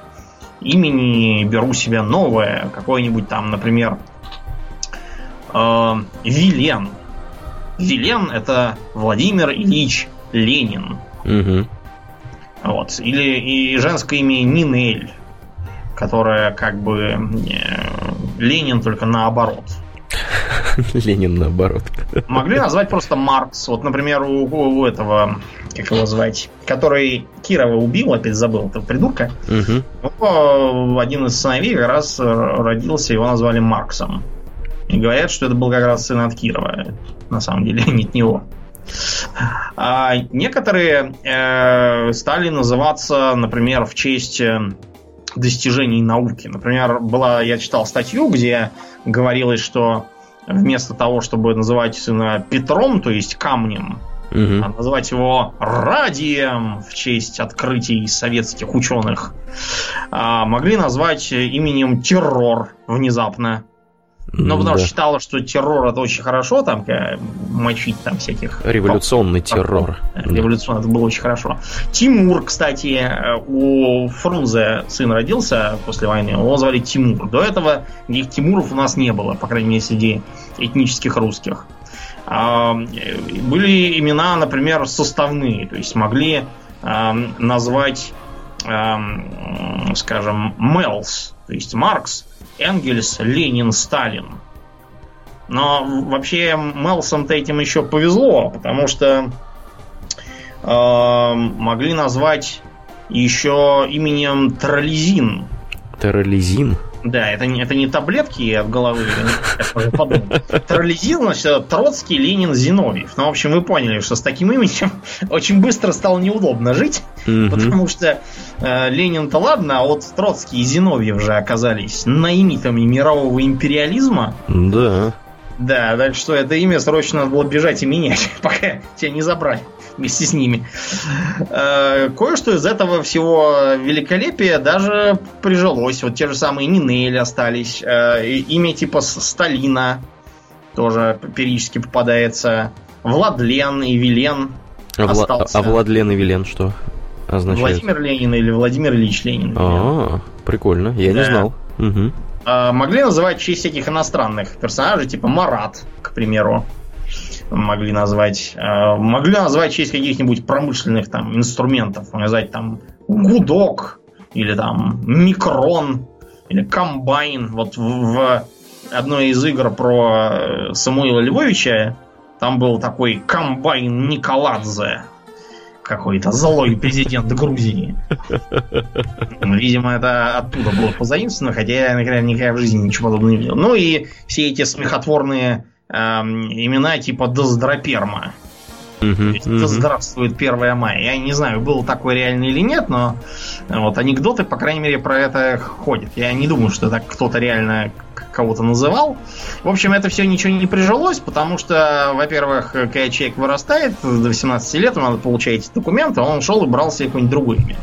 имени, беру себе новое, какое-нибудь там, например, э, Вилен. Вилен это Владимир Ильич Ленин. Угу. Вот. Или и женское имя Нинель, которая как бы э, Ленин только наоборот. Ленин наоборот. Могли назвать просто Маркс. Вот, например, у, у этого, как его звать, который Кирова убил, опять забыл, этого придурка. Угу. один из сыновей как раз родился, его назвали Марксом. И говорят, что это был как раз сын от Кирова. На самом деле, не от него. А некоторые э, стали называться, например, в честь э, достижений науки. Например, была, я читал статью, где говорилось, что вместо того, чтобы называть сына Петром, то есть камнем, угу. а назвать его Радием в честь открытий советских ученых, а, могли назвать именем Террор внезапно. Ну, потому да. что считала, что террор это очень хорошо, там, мочить там всяких... Революционный топ, террор. Революционный, это было очень хорошо. Тимур, кстати, э, у Фрунзе сын родился после войны, его звали Тимур. До этого никаких Тимуров у нас не было, по крайней мере, среди этнических русских. А, были имена, например, составные, то есть могли назвать, скажем, Мелс, то есть Маркс, Энгельс, Ленин, Сталин. Но вообще Мелсом-то этим еще повезло, потому что э, могли назвать еще именем Троллизин. Троллизин? Да, это, не это не таблетки от головы, Троллизин, значит, Троцкий, Ленин, Зиновьев. Ну, в общем, вы поняли, что с таким именем очень быстро стало неудобно жить, потому что э, Ленин-то ладно, а вот Троцкий и Зиновьев же оказались наимитами мирового империализма. Да. Да, так что это имя срочно надо было бежать и менять, пока тебя не забрали вместе с ними. Э, кое-что из этого всего великолепия даже прижилось. Вот те же самые Нинель остались. Э, имя типа Сталина тоже периодически попадается. Владлен и Вилен а, остался. А Владлен и Вилен что означает? Владимир Ленин или Владимир Ильич Ленин. А, прикольно, я да. не знал. Угу. Могли называть честь всяких иностранных персонажей, типа Марат, к примеру могли назвать. Э, могли назвать в честь каких-нибудь промышленных там инструментов. Назвать там гудок или там микрон или комбайн. Вот в, в одной из игр про э, Самуила Львовича там был такой комбайн Николадзе. Какой-то злой президент Грузии. Видимо, это оттуда было позаимствовано, хотя я никогда в жизни ничего подобного не видел. Ну и все эти смехотворные эм, имена типа Доздроперма. Uh-huh, uh-huh. Здравствует 1 мая. Я не знаю, был такой реальный или нет, но вот анекдоты, по крайней мере, про это ходят. Я не думаю, что так кто-то реально кого-то называл. В общем, это все ничего не прижилось, потому что, во-первых, когда человек вырастает до 18 лет, он эти документы, он шел и брал себе какое-нибудь другое имя.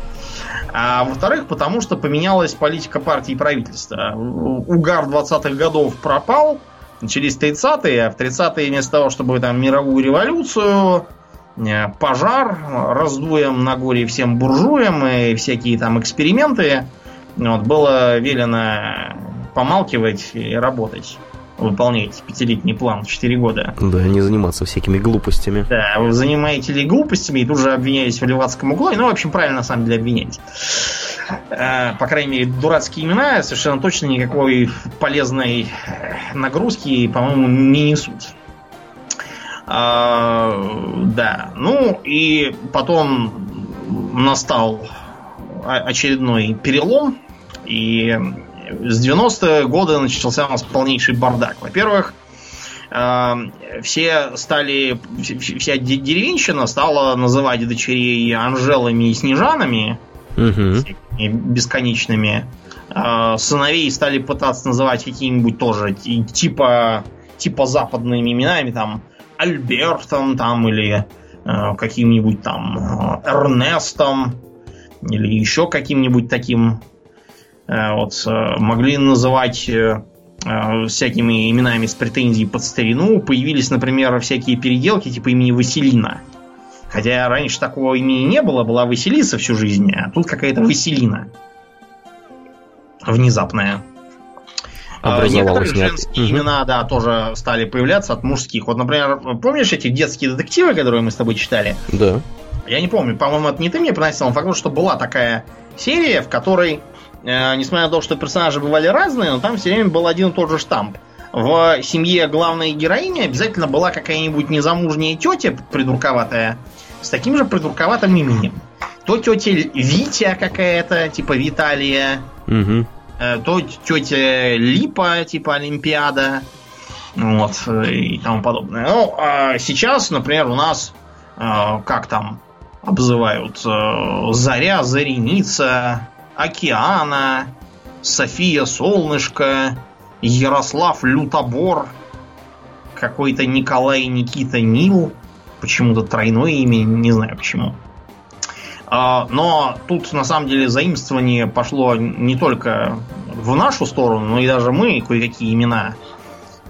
А во-вторых, потому что поменялась политика партии и правительства. Угар 20-х годов пропал, начались 30-е, а в 30-е вместо того, чтобы там мировую революцию, э, пожар, раздуем на горе всем буржуям и всякие там эксперименты, вот, было велено помалкивать и работать выполнять пятилетний план в 4 года. Да, не заниматься всякими глупостями. Да, вы занимаетесь ли глупостями и тут же обвиняетесь в левацком углу. Ну, в общем, правильно на самом деле обвинять. Э, по крайней мере, дурацкие имена совершенно точно никакой полезной нагрузки, по-моему, не несут. А, да, ну и потом настал очередной перелом, и с 90-е годы начался у нас полнейший бардак. Во-первых, э, все стали, вся деревенщина стала называть дочерей Анжелами и Снежанами, угу. Бесконечными. Э, сыновей стали пытаться называть какими-нибудь тоже типа, типа западными именами, там Альбертом там или э, каким-нибудь там Эрнестом или еще каким-нибудь таким Э, вот, э, могли называть э, всякими именами с претензией под старину. Появились, например, всякие переделки типа имени Василина. Хотя раньше такого имени не было, была Василиса всю жизнь, а тут какая-то Василина. Внезапная. Некоторые женские угу. имена, да, тоже стали появляться от мужских. Вот, например, помнишь эти детские детективы, которые мы с тобой читали? Да. Я не помню, по-моему, это не ты мне приносил, но факт, что была такая серия, в которой Э, несмотря на то, что персонажи бывали разные, но там все время был один и тот же штамп. В семье главной героини обязательно была какая-нибудь незамужняя тетя придурковатая с таким же придурковатым именем. То тетя Витя какая-то, типа Виталия, угу. то тетя Липа, типа Олимпиада, вот, и тому подобное. Ну, а сейчас, например, у нас, э, как там обзывают, Заря, Зареница, Океана, София Солнышко, Ярослав Лютобор, какой-то Николай Никита Нил, почему-то тройное имя, не знаю почему. А, но тут на самом деле заимствование пошло не только в нашу сторону, но и даже мы кое-какие имена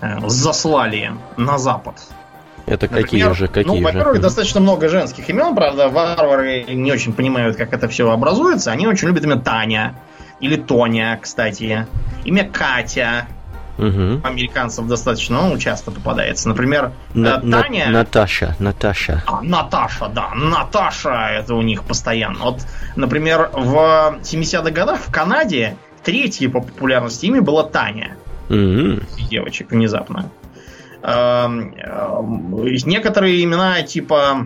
э, заслали на Запад. Это Например, какие же? Какие ну, во-первых, же? достаточно много женских имен, правда, варвары не очень понимают, как это все образуется. Они очень любят имя Таня. Или Тоня, кстати. Имя Катя. Угу. Американцев достаточно ну, часто попадается. Например, на, э, Таня... На, Наташа, Наташа. А, Наташа, да. Наташа, это у них постоянно. Вот, например, в 70-х годах в Канаде третье по популярности имя было Таня. Угу. Девочек внезапно. Эм, э, некоторые имена типа,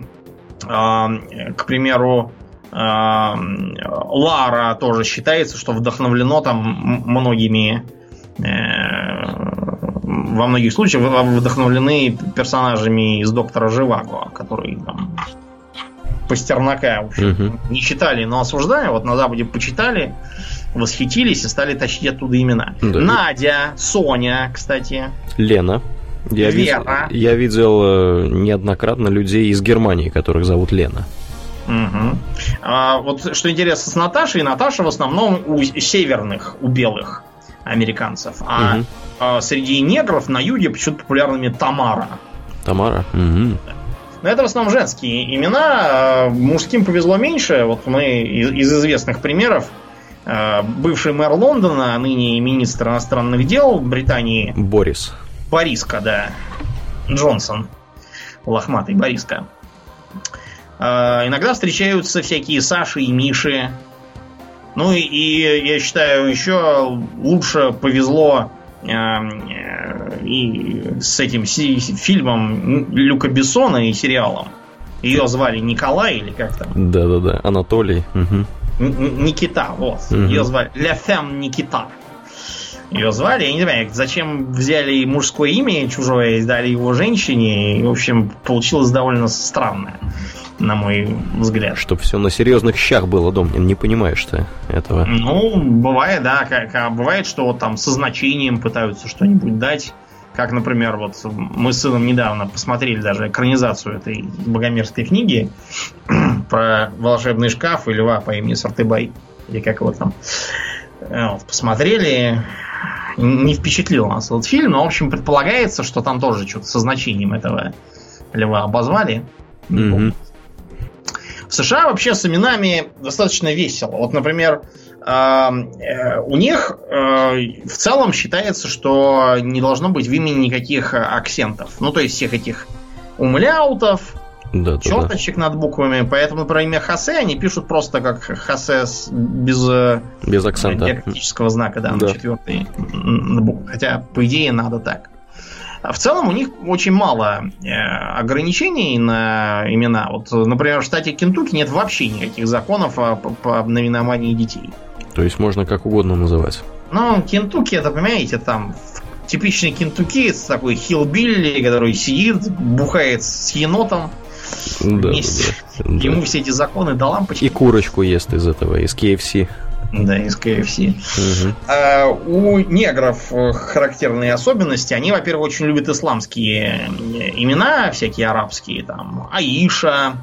эм, к примеру, эм, Лара тоже считается, что вдохновлено там многими во многих случаях вдохновлены персонажами из Доктора Живаго, которые там Пастернака, в общем, угу. не читали, но осуждали. Вот на Западе почитали, восхитились и стали тащить оттуда имена. Да. Надя, Соня, кстати. Лена. Я, Вера. Вид, я видел э, неоднократно людей из Германии, которых зовут Лена. Угу. А, вот что интересно с Наташей, Наташа в основном у северных, у белых американцев. А, угу. а среди негров на юге почему-то популярными Тамара. Тамара? Угу. Но это в основном женские имена. А, мужским повезло меньше. Вот мы из, из известных примеров а, бывший мэр Лондона, а ныне министр иностранных дел Британии. Борис. Бориска, да. Джонсон. Лохматый Бориска. Иногда встречаются всякие Саши и Миши. Ну и, я считаю, еще лучше повезло э, э, и с этим фильмом Люка Бессона и сериалом. Ее звали Николай или как там? Да-да-да, Анатолий. Угу. Никита, вот. Угу. Ее звали Ля Фем Никита. Ее звали, я не знаю, зачем взяли мужское имя чужое и дали его женщине. И, в общем, получилось довольно странно на мой взгляд. Чтобы все на серьезных щах было, Домнин, не понимаешь ты этого. Ну, бывает, да, как, бывает, что вот там со значением пытаются что-нибудь дать. Как, например, вот мы с сыном недавно посмотрели даже экранизацию этой богомерзкой книги про волшебный шкаф и льва по имени Сартыбай. Или как его там. Вот, посмотрели. Не впечатлил нас этот фильм, но, в общем, предполагается, что там тоже что-то со значением этого льва обозвали. Mm-hmm. США вообще с именами достаточно весело. Вот, например, э, у них э, в целом считается, что не должно быть в имени никаких акцентов. Ну, то есть всех этих умляутов, да, черточек да. над буквами. Поэтому про имя Хосе они пишут просто как Хосе без, э, без акцента. диакритического знака, да, да. на четвертой букве. Хотя, по идее, надо так. А в целом у них очень мало э, ограничений на имена. Вот, например, в штате Кентукки нет вообще никаких законов по наименовании детей. То есть можно как угодно называть. Ну, Кентукки, это, понимаете, там типичный кентуккиец, такой хилбилли, который сидит, бухает с енотом. Да, вместе. Да, да. Ему все эти законы до лампочки. И курочку ест из этого, из KFC. Да, из KFC. Угу. А, у негров характерные особенности. Они, во-первых, очень любят исламские имена, всякие арабские, там, Аиша,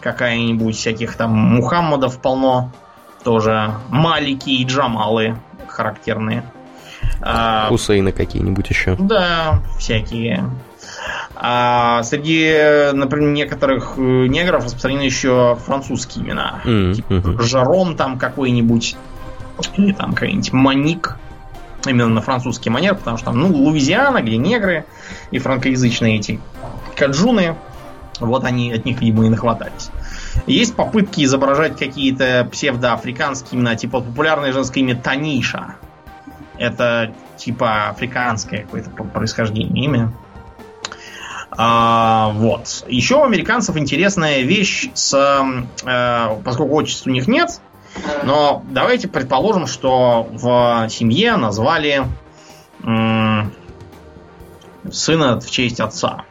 какая-нибудь, всяких там Мухаммадов полно, тоже Малики и Джамалы характерные. А, Хусейны какие-нибудь еще. Да, всякие. А среди, например, некоторых э, негров распространены еще французские имена. Mm-hmm. Типа Жарон там какой-нибудь. Или там какой-нибудь Маник. Именно на французский манер, потому что там, ну, Луизиана, где негры и франкоязычные эти каджуны. Вот они от них, видимо, и нахватались. Есть попытки изображать какие-то псевдоафриканские имена, типа популярное женское имя Таниша. Это типа африканское какое-то происхождение имя. А, вот. Еще у американцев интересная вещь с... Э, поскольку отчеств у них нет, но давайте предположим, что в семье назвали сына в честь отца.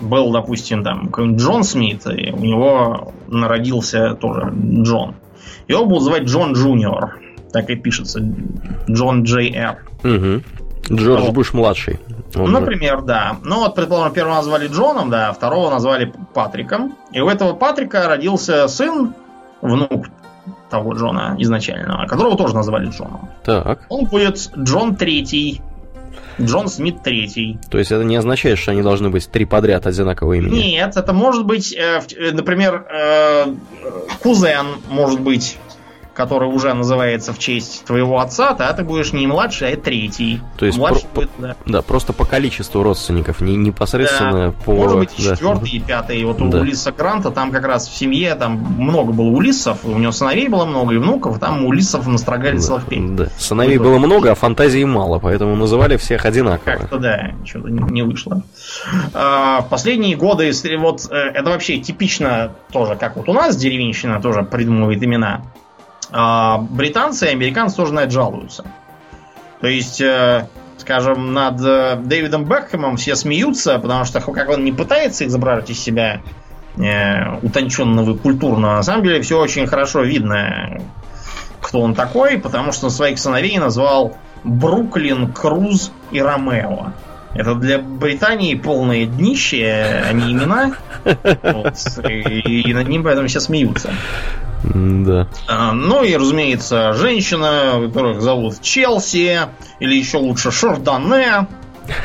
Был, допустим, там какой-нибудь Джон Смит, и у него народился тоже Джон. Его будут звать Джон Junior. Так и пишется. Джон J R. Угу. Джордж вот. Буш младший. Он Например, же. да. Ну вот, предположим, первого назвали Джоном, да, второго назвали Патриком. И у этого Патрика родился сын, внук того Джона изначального, которого тоже назвали Джоном. Так. Он будет Джон Третий. Джон Смит Третий. То есть это не означает, что они должны быть три подряд одинакового имени? Нет, это может быть, э, например, э, кузен может быть который уже называется в честь твоего отца, то ты будешь не младший, а третий. То есть младший про- будет, да. да, просто по количеству родственников, не непосредственно да. по. Может быть, да. четвертый и пятый. Вот да. у Улиса Гранта там как раз в семье там много было Улисов, у него сыновей было много и внуков, там Улисов настрогали да. целых пять. Да. Сыновей было много, а фантазии мало, поэтому называли всех одинаково. Как-то да, что-то не вышло. А, в последние годы вот э, это вообще типично тоже, как вот у нас деревенщина тоже придумывает имена. А британцы и американцы тоже на это жалуются. То есть, э, скажем, над э, Дэвидом Бекхэмом все смеются, потому что как он не пытается изображать из себя э, утонченного и культурного, на самом деле все очень хорошо видно, кто он такой, потому что своих сыновей назвал Бруклин, Круз и Ромео. Это для Британии полное днище, а не имена. Вот, и, и над ним поэтому все смеются. Да. А, ну и, разумеется, женщина, которых зовут Челси, или еще лучше Шардоне.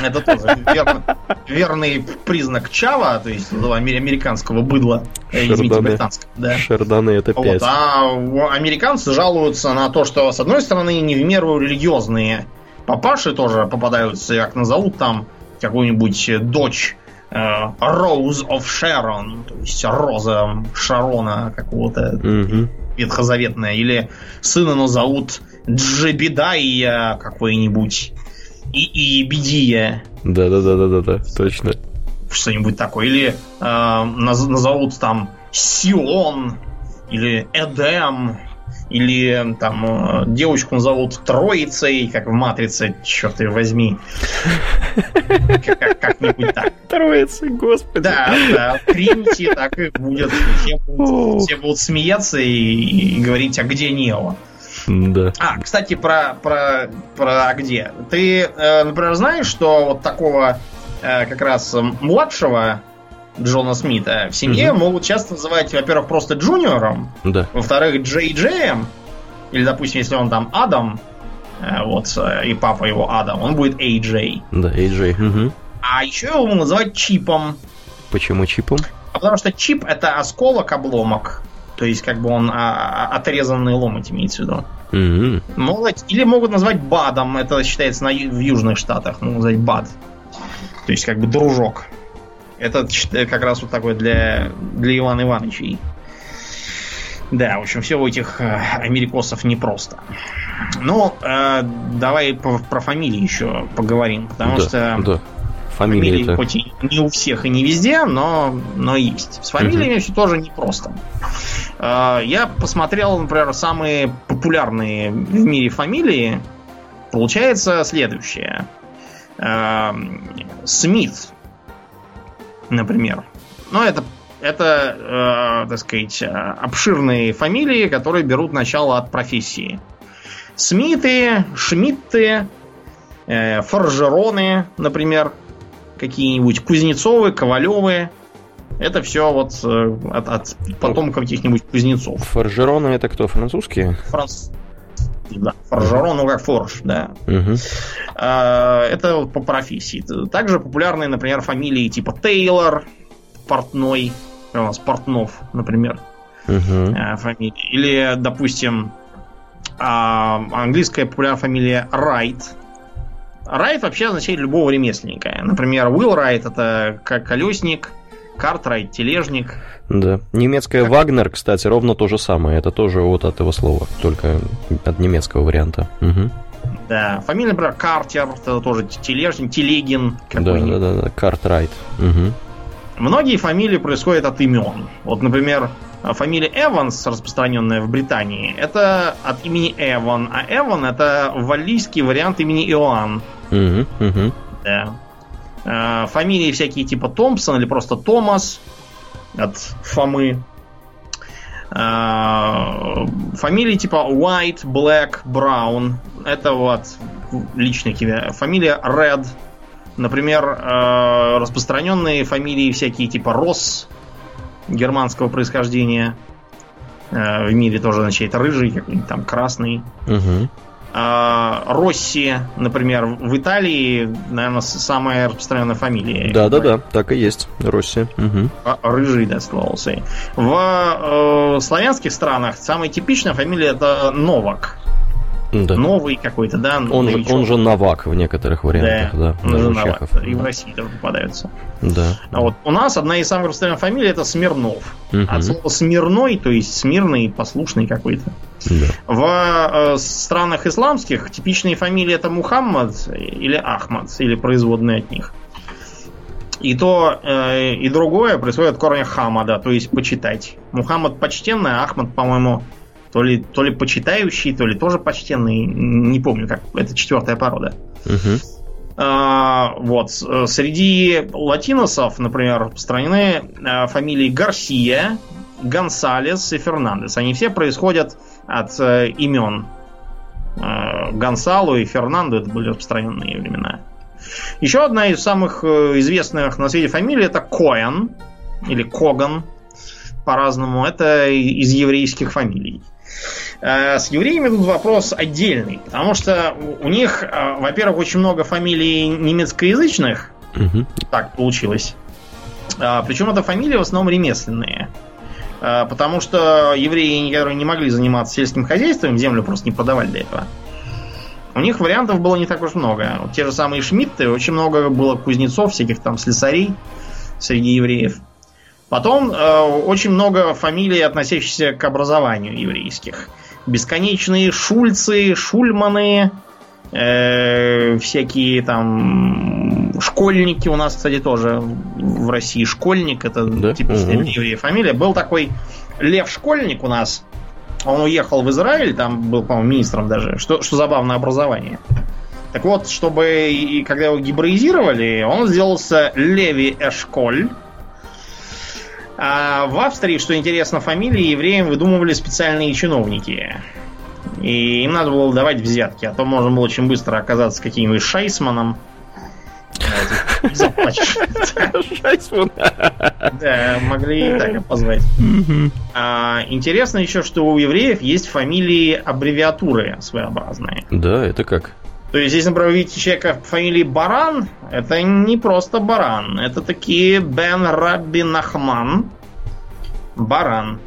Это тоже верный, верный признак Чава, то есть американского быдла. Э, извините, британского. Да. Шардоне это 5. Вот, а американцы жалуются на то, что, с одной стороны, не в меру религиозные папаши тоже попадаются, как назовут там какую-нибудь дочь Rose of Sharon, то есть Роза Шарона какого-то угу. ветхозаветная, или сына назовут Джебедая какой-нибудь, и, и Бедия. Да-да-да-да-да, точно. Что-нибудь такое. Или э, назовут там Сион, или Эдем, или там э, девочку назовут Троицей, как в Матрице, черт ее возьми. Как-нибудь так. Троицей, господи. Да, да, примите, так и будет. Все будут смеяться и говорить, а где Нео? Да. А, кстати, про, про, про где. Ты, э, например, знаешь, что вот такого э, как раз младшего Джона Смита в семье угу. могут часто называть, во-первых, просто Джуниором, да. во-вторых, Джей Джеем, или, допустим, если он там Адам, э, вот, э, и папа его Адам, он будет Эй Джей. Да, Эй Джей. Угу. А еще его могут называть Чипом. Почему Чипом? А потому что чип это осколок, обломок. То есть, как бы он а, а отрезанный ломоть имеется в виду. Mm-hmm. Могут, или могут назвать БАДом, это считается на, в Южных Штатах, могут назвать БАД. То есть, как бы дружок. Это как раз вот такой для, для Ивана Ивановичей. Да, в общем, все у этих э, америкосов непросто. Ну, э, давай по, про фамилии еще поговорим, потому да, что да. Фамилии, фамилии хоть и не у всех и не везде, но, но есть. С фамилиями угу. все тоже непросто. Э, я посмотрел, например, самые популярные в мире фамилии. Получается следующее. Э, Смит например. Но это, это э, так сказать, обширные фамилии, которые берут начало от профессии. Смиты, Шмидты, э, Форжероны, например, какие-нибудь Кузнецовы, Ковалевы. Это все вот э, от, от потомков каких-нибудь кузнецов. Форжероны это кто? Французские? Франц... Да, форжерон, ну как форж, да. Угу. Это по профессии. Также популярные, например, фамилии типа Тейлор, Портной, у нас Портнов, например, угу. фамилия. Или, допустим, а, английская популярная фамилия Райт. Райт вообще означает любого ремесленника. Например, Уилл Райт это колесник, Картрайт, тележник. Да. Немецкая как... Вагнер, кстати, ровно то же самое. Это тоже вот от этого слова, только от немецкого варианта. Угу. Да. Фамилия, например, Картер, это тоже тележник, Телегин. Да, да, да, да, Картрайт. Угу. Многие фамилии происходят от имен. Вот, например, фамилия Эванс, распространенная в Британии, это от имени Эван, а Эван это валлийский вариант имени Иоанн. Угу, угу. Да. Э, фамилии всякие типа Томпсон или просто Томас от Фомы. Э, фамилии типа White, Black, Brown. Это вот личные Фамилия Red. Например, э, распространенные фамилии всякие типа Росс германского происхождения. В мире тоже означает рыжий, какой-нибудь там красный. Угу. А, Росси, например, в Италии, наверное, самая распространенная фамилия. Да, да, да, так и есть. Росси. Угу. Рыжий, да, словался. В э, славянских странах самая типичная фамилия это Новак. Да. Новый какой-то, да? Он же, он же Новак в некоторых вариантах, да. да он же Новак. И в России тоже попадаются. Да. А вот у нас одна из самых распространенных фамилий это Смирнов. Угу. От слова смирной, то есть смирный, послушный какой-то. Да. В э, странах исламских типичные фамилии это Мухаммад или Ахмад, или производные от них. И то, э, и другое происходит от корня Хамада, то есть почитать. Мухаммад почтенный, а Ахмад, по-моему, то ли, то ли почитающий, то ли тоже почтенный. Не помню, как. Это четвертая порода. Угу. А, вот. Среди латиносов, например, распространены а, фамилии Гарсия, Гонсалес и Фернандес. Они все происходят от э, имен. Э, Гонсалу и Фернандо это были распространенные времена. Еще одна из самых э, известных на свете фамилий это Коэн или Коган по-разному. Это из еврейских фамилий. Э, с евреями тут вопрос отдельный, потому что у них, э, во-первых, очень много фамилий немецкоязычных. Угу. Так получилось. Причем это фамилии в основном ремесленные. Потому что евреи, которые не могли заниматься сельским хозяйством, землю просто не продавали для этого. У них вариантов было не так уж много. Вот те же самые Шмидты, очень много было кузнецов, всяких там слесарей среди евреев. Потом э, очень много фамилий, относящихся к образованию еврейских. Бесконечные Шульцы, Шульманы, э, всякие там школьники у нас, кстати, тоже в России школьник, это да? типичная угу. еврея фамилия. Был такой Лев Школьник у нас, он уехал в Израиль, там был, по-моему, министром даже, что, что забавно образование. Так вот, чтобы и когда его гибраизировали, он сделался Леви Эшколь. А в Австрии, что интересно, фамилии евреям выдумывали специальные чиновники. И им надо было давать взятки, а то можно было очень быстро оказаться каким-нибудь шайсманом. Шайсман. Да, могли и так позвать. А, интересно еще, что у евреев есть фамилии аббревиатуры своеобразные. Да, это как? То есть, если, например, видите человека по фамилии Баран, это не просто Баран. Это такие Бен Рабби Нахман. Баран.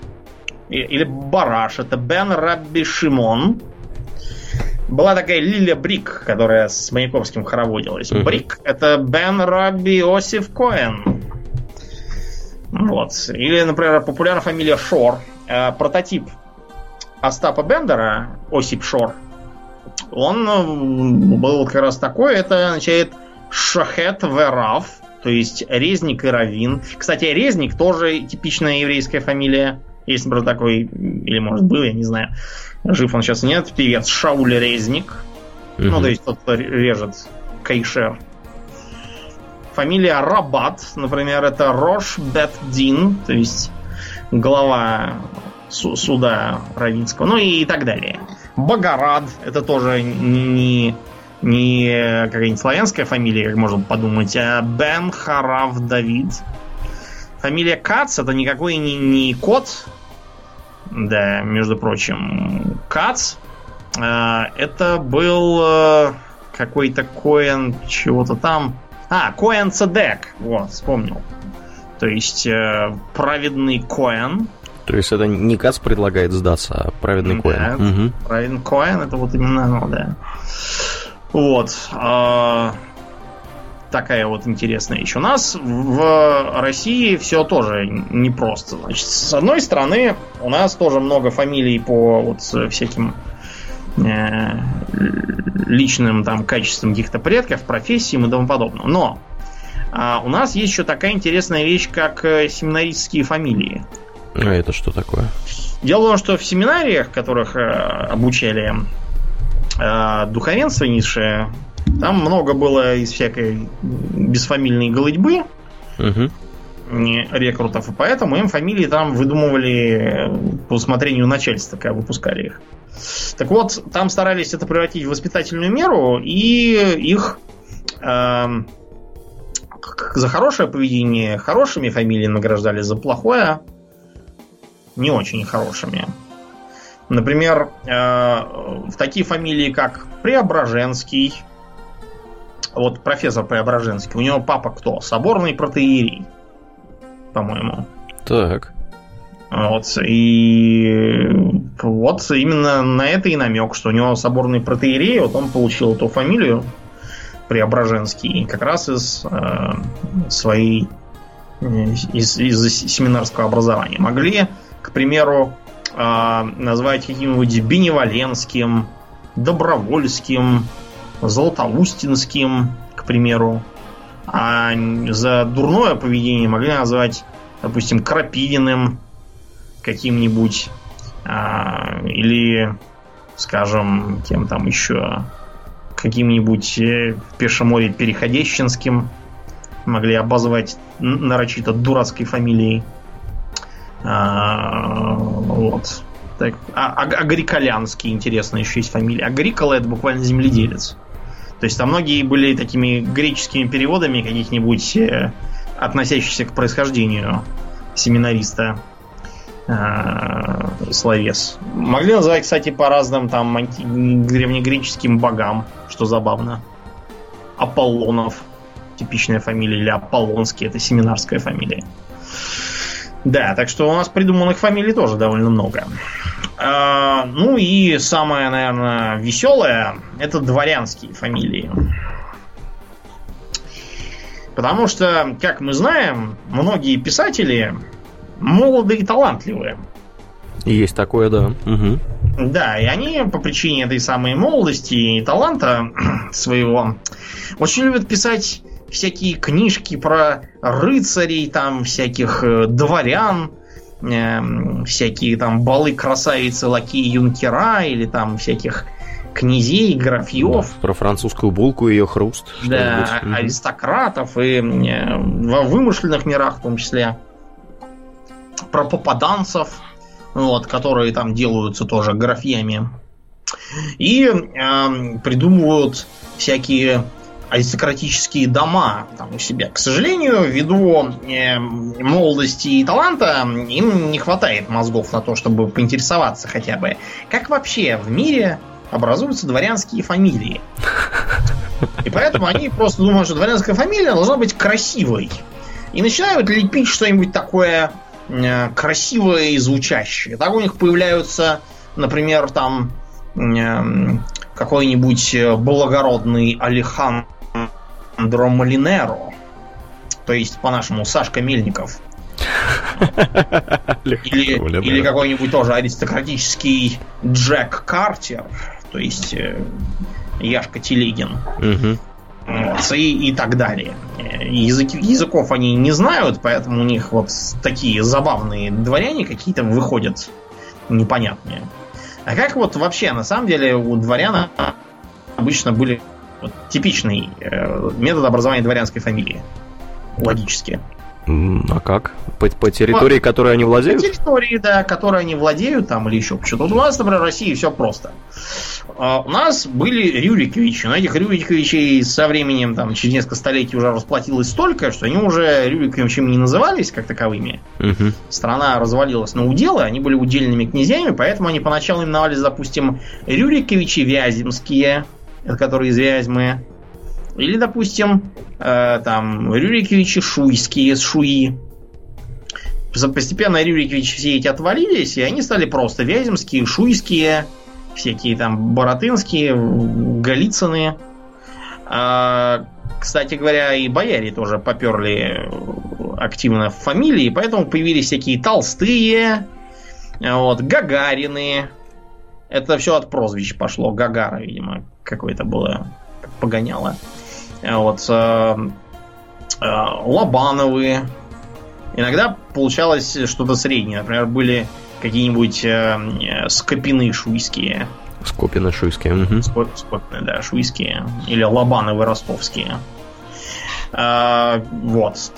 Или Бараш. Это Бен Рабби Шимон. Была такая Лиля Брик, которая с Маяковским хороводилась. Uh-huh. Брик это Бен Рабби Осиф Коэн. Вот. Или, например, популярная фамилия Шор. Э, прототип Остапа Бендера, Осип Шор, он э, был как раз такой, это означает Шахет Верав, то есть резник и равин. Кстати, резник тоже типичная еврейская фамилия. Есть, например, такой, или может был, я не знаю. Жив он сейчас нет. Певец Шауль Резник. Угу. Ну, то есть тот, кто режет Кайшер. Фамилия Рабат, например, это Рош Бет Дин, то есть глава суда Равинского, ну и так далее. Богорад, это тоже не, не какая-нибудь славянская фамилия, как можно подумать, а Бен Харав Давид. Фамилия Кац это никакой не, не кот, да, между прочим, Кац. Э, это был э, какой-то Коэн чего-то там. А, Коэн Цедек. Вот, вспомнил. То есть э, праведный Коэн. То есть это не Кац предлагает сдаться, а праведный да, Коэн. Угу. Праведный Коэн это вот именно оно, да. Вот. Э, такая вот интересная вещь. У нас в России все тоже непросто. Значит, с одной стороны, у нас тоже много фамилий по вот всяким э, личным там качествам каких-то предков, профессиям и тому подобное. Но а, у нас есть еще такая интересная вещь, как э, семинаристские фамилии. А это что такое? Дело в том, что в семинариях, которых э, обучали э, духовенство низшее, там много было из всякой бесфамильной голытьбы. Угу. Рекрутов, и поэтому им фамилии там выдумывали по усмотрению начальства, когда выпускали их. Так вот, там старались это превратить в воспитательную меру, и их э, за хорошее поведение хорошими фамилиями награждали, за плохое не очень хорошими. Например, э, в такие фамилии, как Преображенский, вот профессор Преображенский, у него папа кто? Соборный протеерей, по-моему. Так. Вот, и вот именно на это и намек, что у него соборный протеерей, вот он получил эту фамилию Преображенский, как раз из э, своей из, из семинарского образования. Могли, к примеру, э, назвать каким-нибудь Беневоленским, Добровольским, Золотоустинским, к примеру. А за дурное поведение могли назвать, допустим, Крапивиным каким-нибудь. А, или, скажем, кем там еще каким-нибудь э, Пешеморе Переходящинским могли обозвать нарочито дурацкой фамилией. А, вот. Так, а, а, Агриколянский, интересно, еще есть фамилия. Агрикола это буквально земледелец. То есть там многие были такими греческими переводами каких-нибудь э, относящихся к происхождению семинариста э, словес. Могли называть, кстати, по разным там древнегреческим богам, что забавно. Аполлонов, типичная фамилия, или Аполлонский, это семинарская фамилия. Да, так что у нас придуманных фамилий тоже довольно много. А, ну и самое, наверное, веселое это дворянские фамилии. Потому что, как мы знаем, многие писатели молоды и талантливые. Есть такое, да. Угу. Да, и они по причине этой самой молодости и таланта своего очень любят писать всякие книжки про рыцарей, там всяких э, дворян, э, всякие там балы красавицы, лакеи, юнкера или там всяких князей, графьев. Да, про французскую булку и ее хруст. Да, аристократов и э, во вымышленных мирах в том числе. Про попаданцев, вот, которые там делаются тоже графьями. И э, придумывают всякие аристократические дома там у себя. К сожалению, ввиду э, молодости и таланта, им не хватает мозгов на то, чтобы поинтересоваться хотя бы, как вообще в мире образуются дворянские фамилии. И поэтому они просто думают, что дворянская фамилия должна быть красивой. И начинают лепить что-нибудь такое э, красивое и звучащее. Так у них появляются, например, там э, какой-нибудь благородный Алихан Малинеро. То есть, по-нашему, Сашка Мельников. Или, или какой-нибудь тоже аристократический Джек Картер. То есть э, Яшка Телегин. Вот, и, и так далее. Язык, языков они не знают, поэтому у них вот такие забавные дворяне какие-то выходят непонятные. А как вот вообще, на самом деле, у дворяна обычно были вот, типичный э, метод образования дворянской фамилии. Логически. А как? По, по территории, по, которой они владеют? По территории, да, которой они владеют, там или еще что-то. Вот у нас, например, в России все просто. Uh, у нас были Рюриковичи, но этих Рюриковичей со временем, там, через несколько столетий уже расплатилось столько, что они уже Рюриковичами не назывались как таковыми. Uh-huh. Страна развалилась на уделы, они были удельными князьями, поэтому они поначалу именовались, допустим, Рюриковичи Вяземские, это которые из Вязьмы. Или, допустим, э, там Рюриковичи Шуйские с Шуи. Постепенно Рюриковичи все эти отвалились, и они стали просто Вяземские, Шуйские, всякие там Боротынские, Голицыны. А, кстати говоря, и бояре тоже поперли активно в фамилии, поэтому появились всякие Толстые, вот, Гагарины. Это все от прозвищ пошло. Гагара, видимо, какое-то было погоняло. Вот. Э, э, Лобановые. Иногда получалось что-то среднее. Например, были какие-нибудь э, скопины шуйские. Скопины шуйские. Угу. Скопины, да, шуйские. Или лобановые ростовские. Э, вот.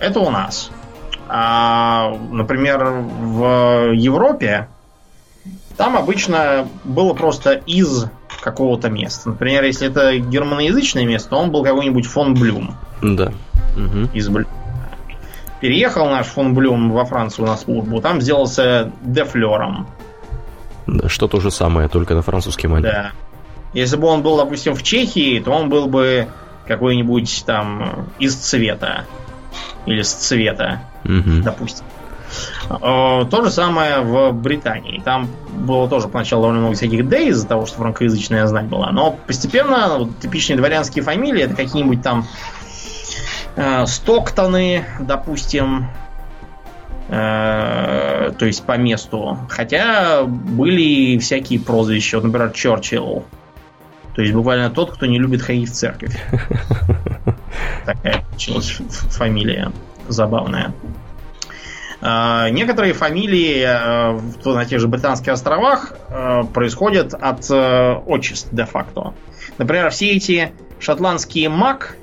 Это у нас. А, например, в Европе там обычно было просто из какого-то места. Например, если это германоязычное место, то он был какой-нибудь фон Блюм. Да. Угу. Из Блюма. Переехал наш фон Блюм во Францию на службу, там сделался дефлером. Да, что то же самое, только на французский манер. Да. Если бы он был, допустим, в Чехии, то он был бы какой-нибудь там из цвета. Или с цвета, угу. допустим. Э, то же самое в Британии. Там было тоже поначалу довольно много всяких «д» из-за того, что франкоязычная знать была. Но постепенно вот, типичные дворянские фамилии это какие-нибудь там э, Стоктоны, допустим, э, то есть по месту. Хотя были всякие прозвища, вот, например, Черчилл. То есть буквально тот, кто не любит ходить в церковь. Такая получилась фамилия забавная. А, некоторые фамилии э, на тех же Британских островах э, происходят от э, отчеств де-факто. Например, все эти шотландские Мак,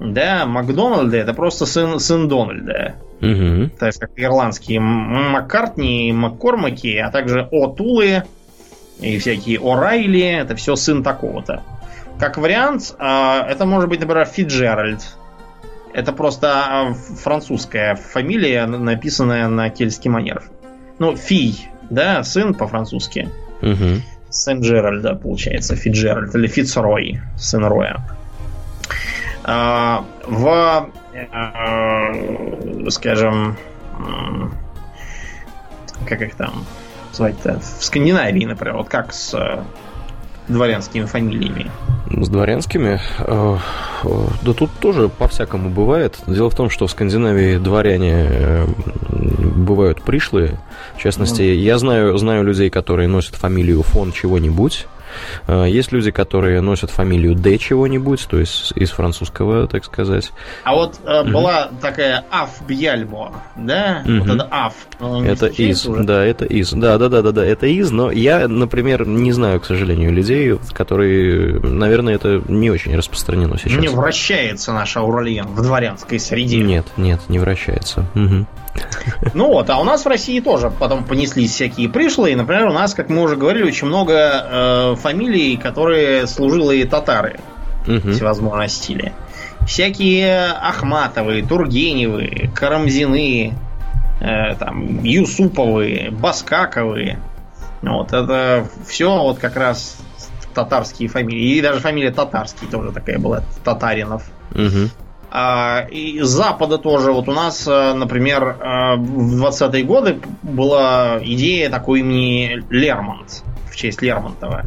да, Макдональды, это просто сын, сын Дональда. Угу. То есть, как ирландские Маккартни, Маккормаки, а также Отулы и всякие О'Райли, это все сын такого-то. как вариант, это может быть, например, Фиджеральд. Это просто а, французская фамилия, написанная на кельтский манер. Ну, Фи, да, сын по-французски. Угу. Сын Джеральда, получается, Фиджеральд. Или Фицрой, сын Роя. А, в, скажем, как их там звать-то? В Скандинавии, например, вот как с дворянскими фамилиями? С дворянскими? Э, э, да тут тоже по-всякому бывает. Дело в том, что в Скандинавии дворяне э, бывают пришлые. В частности, я знаю, знаю людей, которые носят фамилию фон чего-нибудь, есть люди, которые носят фамилию Д чего-нибудь, то есть из французского, так сказать. А вот э, была такая Аф Бьяльбо, да? Угу. Вот это Аф. Это из, уже? да, это из. Да, да, да, да, да, это из, но я, например, не знаю, к сожалению, людей, которые, наверное, это не очень распространено сейчас. Не вращается наш Ауральен в дворянской среде. Нет, нет, не вращается. Угу. Ну вот, а у нас в России тоже потом понеслись всякие пришлые. Например, у нас, как мы уже говорили, очень много э, фамилий, которые служилые татары угу. всевозможного стиля. Всякие Ахматовы, Тургеневы, Карамзины, э, там, Юсуповы, Баскаковы. Вот, это все вот как раз татарские фамилии. И даже фамилия татарский тоже такая была, Татаринов. Угу. А, и с Запада тоже. Вот у нас, э, например, э, в 20-е годы была идея такой имени Лермонт в честь Лермонтова.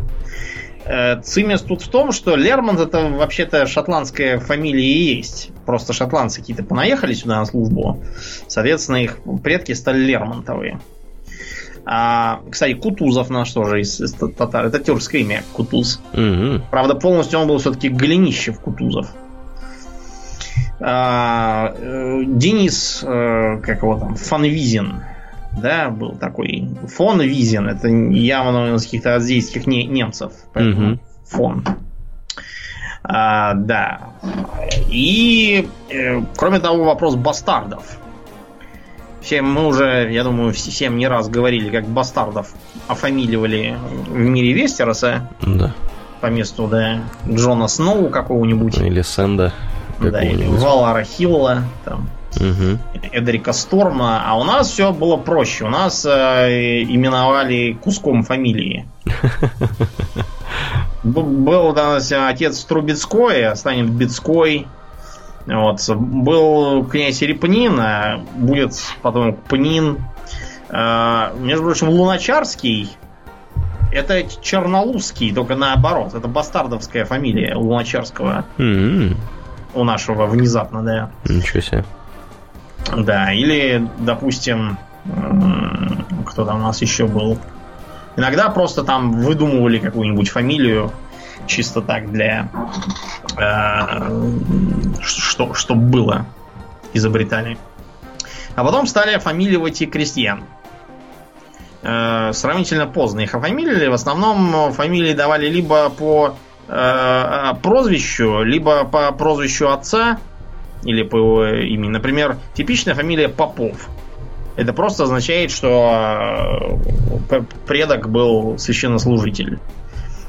Э, цимес тут в том, что Лермонт это вообще-то шотландская фамилия и есть. Просто шотландцы какие-то понаехали сюда на службу. Соответственно, их предки стали Лермонтовые. А, кстати, Кутузов наш тоже из, из татар. Это тюркское имя, Кутуз. Угу. Правда, полностью он был все-таки Голенищев Кутузов. А, э, Денис, э, как его там, Фанвизин, да, был такой. Фон Визин, это явно из каких-то азийских не, немцев, поэтому угу. фон. А, да. И, э, кроме того, вопрос бастардов. Все мы уже, я думаю, всем не раз говорили, как бастардов офамиливали в мире Вестероса. Да. По месту, да, Джона Сноу какого-нибудь. Или Сэнда. Да, или Валара Хилла, там, угу. Эдрика Сторма. А у нас все было проще. У нас э, именовали куском фамилии. Был у нас отец Трубецкой, а станет Бецкой. Вот. Был князь Репнин, а будет потом Пнин. А, между прочим, Луначарский это Чернолузский, только наоборот. Это бастардовская фамилия Луначарского. Mm-hmm у нашего внезапно, да. Ничего себе. Да, или, допустим, кто там у нас еще был. Иногда просто там выдумывали какую-нибудь фамилию чисто так для э, что, что было изобретали. А потом стали офамиливать и крестьян. Э, сравнительно поздно их офамилили. В основном фамилии давали либо по прозвищу, либо по прозвищу отца, или по его имени. Например, типичная фамилия Попов. Это просто означает, что э, предок был священнослужитель.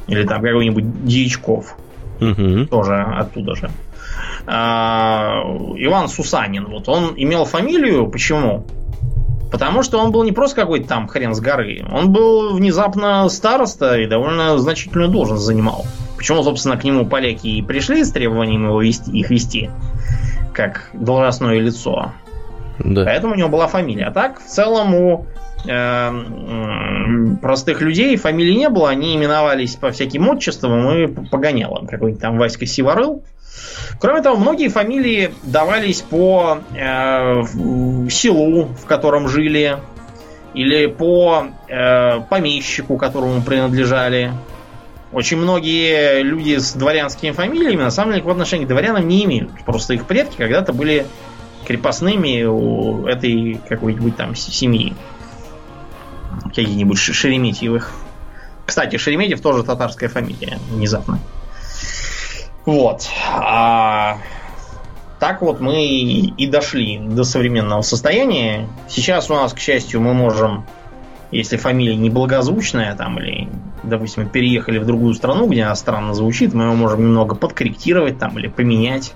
Или там какой-нибудь Дьячков. Угу. Тоже оттуда же. А, Иван Сусанин. Вот он имел фамилию. Почему? Потому что он был не просто какой-то там хрен с горы. Он был внезапно староста и довольно значительную должность занимал. Почему, собственно, к нему поляки и пришли с требованием его вести, их вести как должностное лицо. Да. Поэтому у него была фамилия. А так, в целом, у э, простых людей фамилии не было, они именовались по всяким отчествам и погонялам. Какой-нибудь там Васька Сиворыл. Кроме того, многие фамилии давались по э, селу, в котором жили, или по э, помещику, которому принадлежали. Очень многие люди с дворянскими фамилиями на самом деле в отношении к дворянам не имеют. Просто их предки когда-то были крепостными у этой какой-нибудь там семьи. Каких-нибудь Шереметьевых. Кстати, Шереметьев тоже татарская фамилия, внезапно. Вот. А так вот мы и дошли до современного состояния. Сейчас у нас, к счастью, мы можем если фамилия неблагозвучная, там, или, допустим, переехали в другую страну, где она странно звучит, мы его можем немного подкорректировать там или поменять.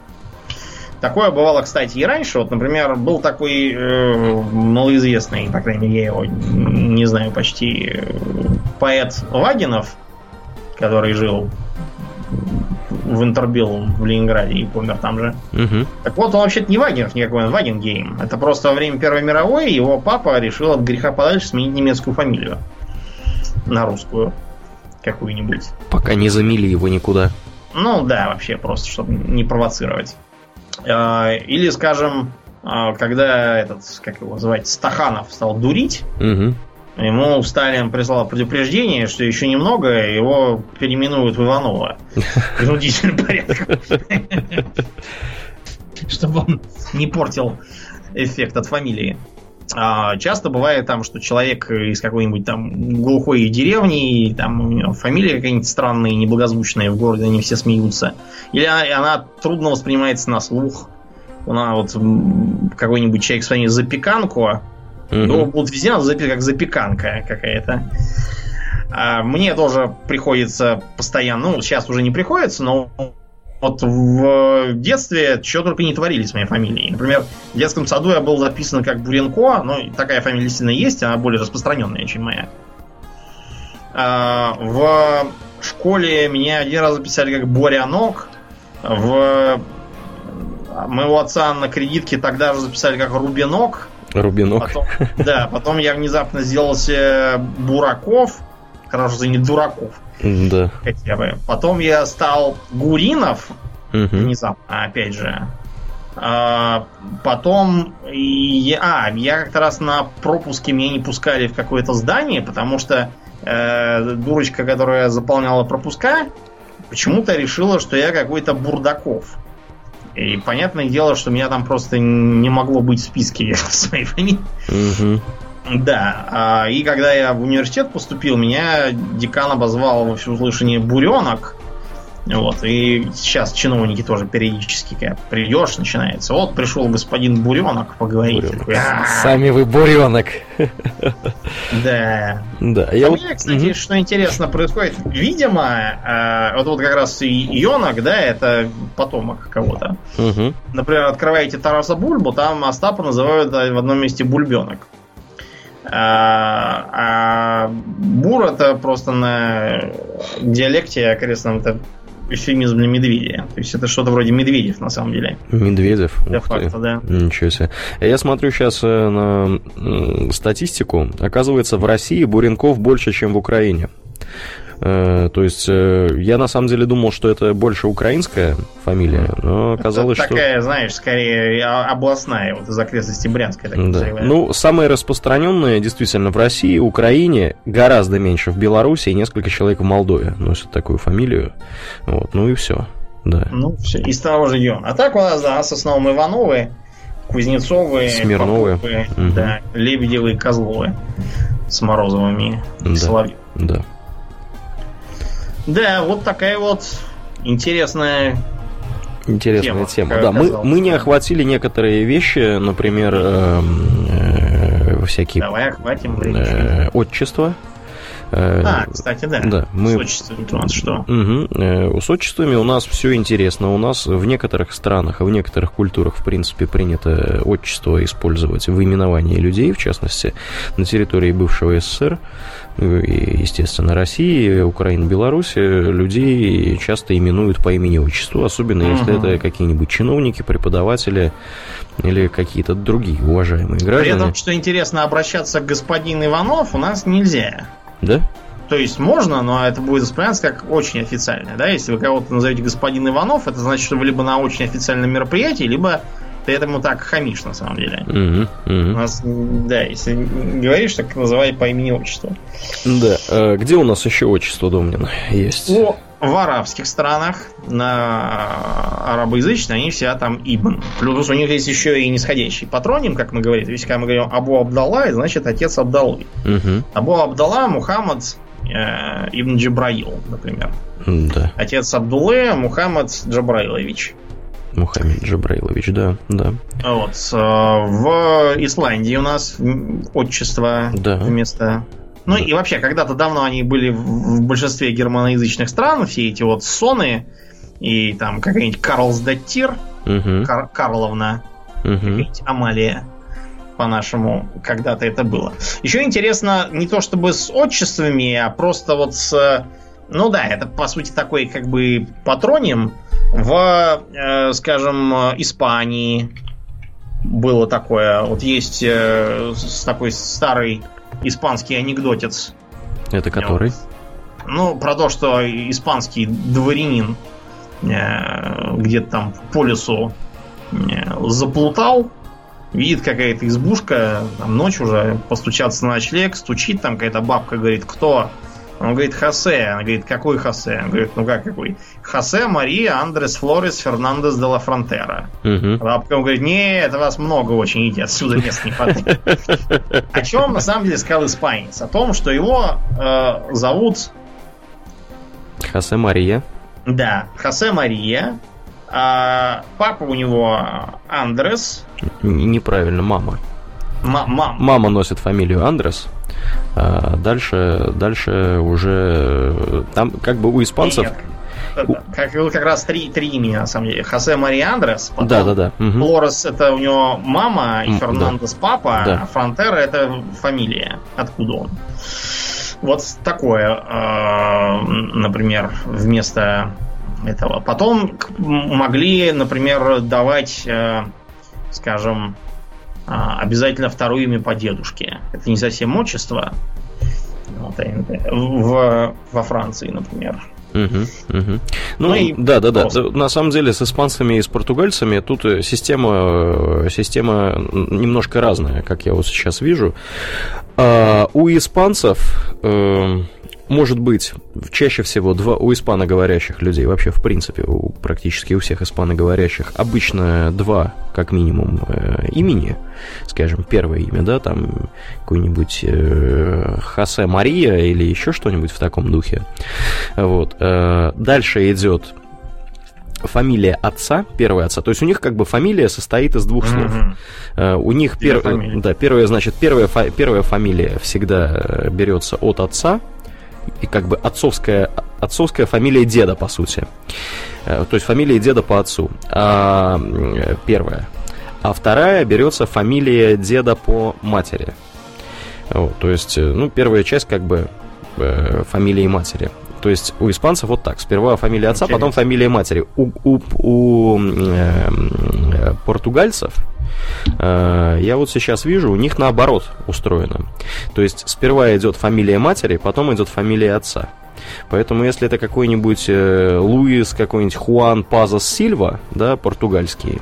Такое бывало, кстати, и раньше. Вот, например, был такой э, малоизвестный, по крайней мере, я его не знаю почти, э, поэт Вагинов, который жил в Интербеллум в Ленинграде и помер там же. Угу. Так вот, он вообще-то не Вагинов никакой, он Вагенгейм. Это просто во время Первой мировой его папа решил от греха подальше сменить немецкую фамилию на русскую какую-нибудь. Пока не замели его никуда. Ну да, вообще просто, чтобы не провоцировать. А, или, скажем, а, когда этот, как его называть, Стаханов стал дурить, угу. Ему Сталин прислал предупреждение, что еще немного его переименуют в Иванова. Принудительным порядком. Чтобы он не портил эффект от фамилии. А, часто бывает там, что человек из какой-нибудь там глухой деревни, и там у него фамилия какая-нибудь странная, неблагозвучная, в городе они все смеются. Или она, она трудно воспринимается на слух. Она вот какой-нибудь человек с фамилией Запеканку, его будут везде записывать как запеканка какая-то. А мне тоже приходится постоянно, ну, сейчас уже не приходится, но вот в детстве что только не творили с моей фамилией. Например, в детском саду я был записан как Буренко, ну, такая фамилия действительно есть, она более распространенная, чем моя. А, в школе меня один раз записали как Борянок. В моего отца на кредитке тогда же записали как Рубинок. Рубинок. Потом, да, потом я внезапно сделался Бураков. Хорошо, что не Дураков. Да. Хотя бы. Потом я стал Гуринов. Угу. Внезапно, опять же. А, потом я, а, я как-то раз на пропуске меня не пускали в какое-то здание, потому что э, дурочка, которая заполняла пропуска, почему-то решила, что я какой-то Бурдаков. И понятное дело, что меня там просто не могло быть в списке своей фамилии. Угу. Да, а, и когда я в университет поступил, меня декан обозвал во всеуслышание буренок. Вот, и сейчас чиновники тоже периодически, когда придешь, начинается. Вот пришел господин Буренок поговорить. Буренок. Такой, Сами вы Буренок. Да. Да. Я а вот... мне, кстати, угу. что интересно происходит. Видимо, э, вот, вот как раз Йонок, да, это потомок кого-то. Угу. Например, открываете Тараса Бульбу, там Остапа называют в одном месте Бульбенок. А, а бур это просто на диалекте окрестном это эфемизм для медведя. То есть это что-то вроде медведев на самом деле. Медведев? Для факта, да. Ничего себе. Я смотрю сейчас э, на статистику. Оказывается, в России буренков больше, чем в Украине. Э, то есть э, я на самом деле думал, что это больше украинская фамилия, но оказалось, это такая, что... знаешь, скорее областная, вот из окрестностей Брянска. Так да. Ну, самые распространенные действительно в России, Украине, гораздо меньше в Беларуси и несколько человек в Молдове носят такую фамилию. Вот, ну и все. Да. Ну, все, из того же региона. А так у нас, да, с основном Ивановы, Кузнецовы, Смирновы, Поповы, угу. да, Лебедевы, Козловы с Морозовыми, да. Соловьев. Да. Да, вот такая вот интересная Интересная тема. тема. Да, мы, мы не охватили некоторые вещи, например, э, э, всякие... Давай охватим. Э, отчество. Э, а, кстати, да. да мы... С отчествами у нас что? Угу. С отчествами у нас все интересно. У нас в некоторых странах, в некоторых культурах, в принципе, принято отчество использовать в именовании людей, в частности, на территории бывшего СССР, и, естественно, России, Украины, Беларуси, людей часто именуют по имени-отчеству, особенно угу. если это какие-нибудь чиновники, преподаватели или какие-то другие уважаемые граждане. При этом, что интересно, обращаться к господин Иванов у нас нельзя. Да? То есть можно, но это будет восприниматься как очень официально. Да? Если вы кого-то назовете господин Иванов, это значит, что вы либо на очень официальном мероприятии, либо ты этому так хамишь, на самом деле. Угу, угу. У нас, да, если говоришь, так называй по имени отчеству. Да. А где у нас еще отчество Домнин есть? О, в арабских странах, на арабоязычные, они все там Ибн. Плюс у них есть еще и нисходящий патроним, как мы говорим. То есть, когда мы говорим Абу Абдалла, значит отец Абдаллы. Угу. Абу Абдалла Мухаммад э, Ибн Джабраил, например. Да. Отец Абдуллы Мухаммад Джабраилович. Мухаммед Джабраилович, да, да. Вот. Э, в Исландии у нас отчество да. вместо Ну да. и вообще, когда-то давно они были в большинстве германоязычных стран, все эти вот соны, и там какая-нибудь Карлсдаттир, угу. Кар- Карловна, угу. Амалия по-нашему, когда-то это было. Еще интересно не то чтобы с отчествами, а просто вот с... Ну да, это по сути такой как бы патроним в, э, скажем, Испании было такое. Вот есть э, такой старый испанский анекдотец. Это который? Ну, про то, что испанский дворянин э, где-то там по лесу э, заплутал, видит какая-то избушка, там ночь уже, постучаться на ночлег, стучит там какая-то бабка, говорит, кто? Он говорит, Хосе. Она говорит, какой Хосе? Он говорит, ну как какой? Хосе Мария Андрес Флорес Фернандес де ла Фронтера. Угу. Бабка ему говорит, нет, вас много очень, идти отсюда, мест не хватает. О чем на самом деле сказал испанец? О том, что его э, зовут... Хосе Мария. Да, Хосе Мария. А папа у него Андрес. Неправильно, мама. М- Мама носит фамилию Андрес. А дальше, дальше уже там как бы у испанцев. Нет. Как, как раз три, три имени, на самом деле. Хосе Мария Андрес, потом да, да, да. Угу. Лорес это у него мама, и Фернандес да. папа, да. а Фронтера это фамилия, откуда он. Вот такое, э, например, вместо этого. Потом могли, например, давать, э, скажем, обязательно второе имя по дедушке. Это не совсем отчество. Вот, в, во Франции, например. Угу, угу. Ну, ну и да, да, да. На самом деле с испанцами и с португальцами тут э, система, э, система немножко разная, как я вот сейчас вижу. А у испанцев э, может быть чаще всего два у испаноговорящих людей, вообще в принципе у, практически у всех испаноговорящих, обычно два как минимум э, имени, скажем, первое имя, да, там какой-нибудь э, Хосе Мария или еще что-нибудь в таком духе. Вот. Э, дальше идет фамилия отца, первая отца. То есть у них как бы фамилия состоит из двух слов. Uh-huh. У них пер... да, первая, значит, первая, фа... первая фамилия всегда э, берется от отца, и как бы отцовская, отцовская фамилия деда, по сути. Э, то есть фамилия деда по отцу. А, первая. А вторая берется фамилия деда по матери. Вот, то есть, э, ну, первая часть как бы э, фамилии матери. То есть у испанцев вот так. Сперва фамилия отца, Интересно. потом фамилия матери. У, у, у э, португальцев Э, я вот сейчас вижу, у них наоборот устроено. То есть сперва идет фамилия матери, потом идет фамилия отца. Поэтому если это какой-нибудь э, Луис, какой-нибудь Хуан Пазос Сильва, да, португальский,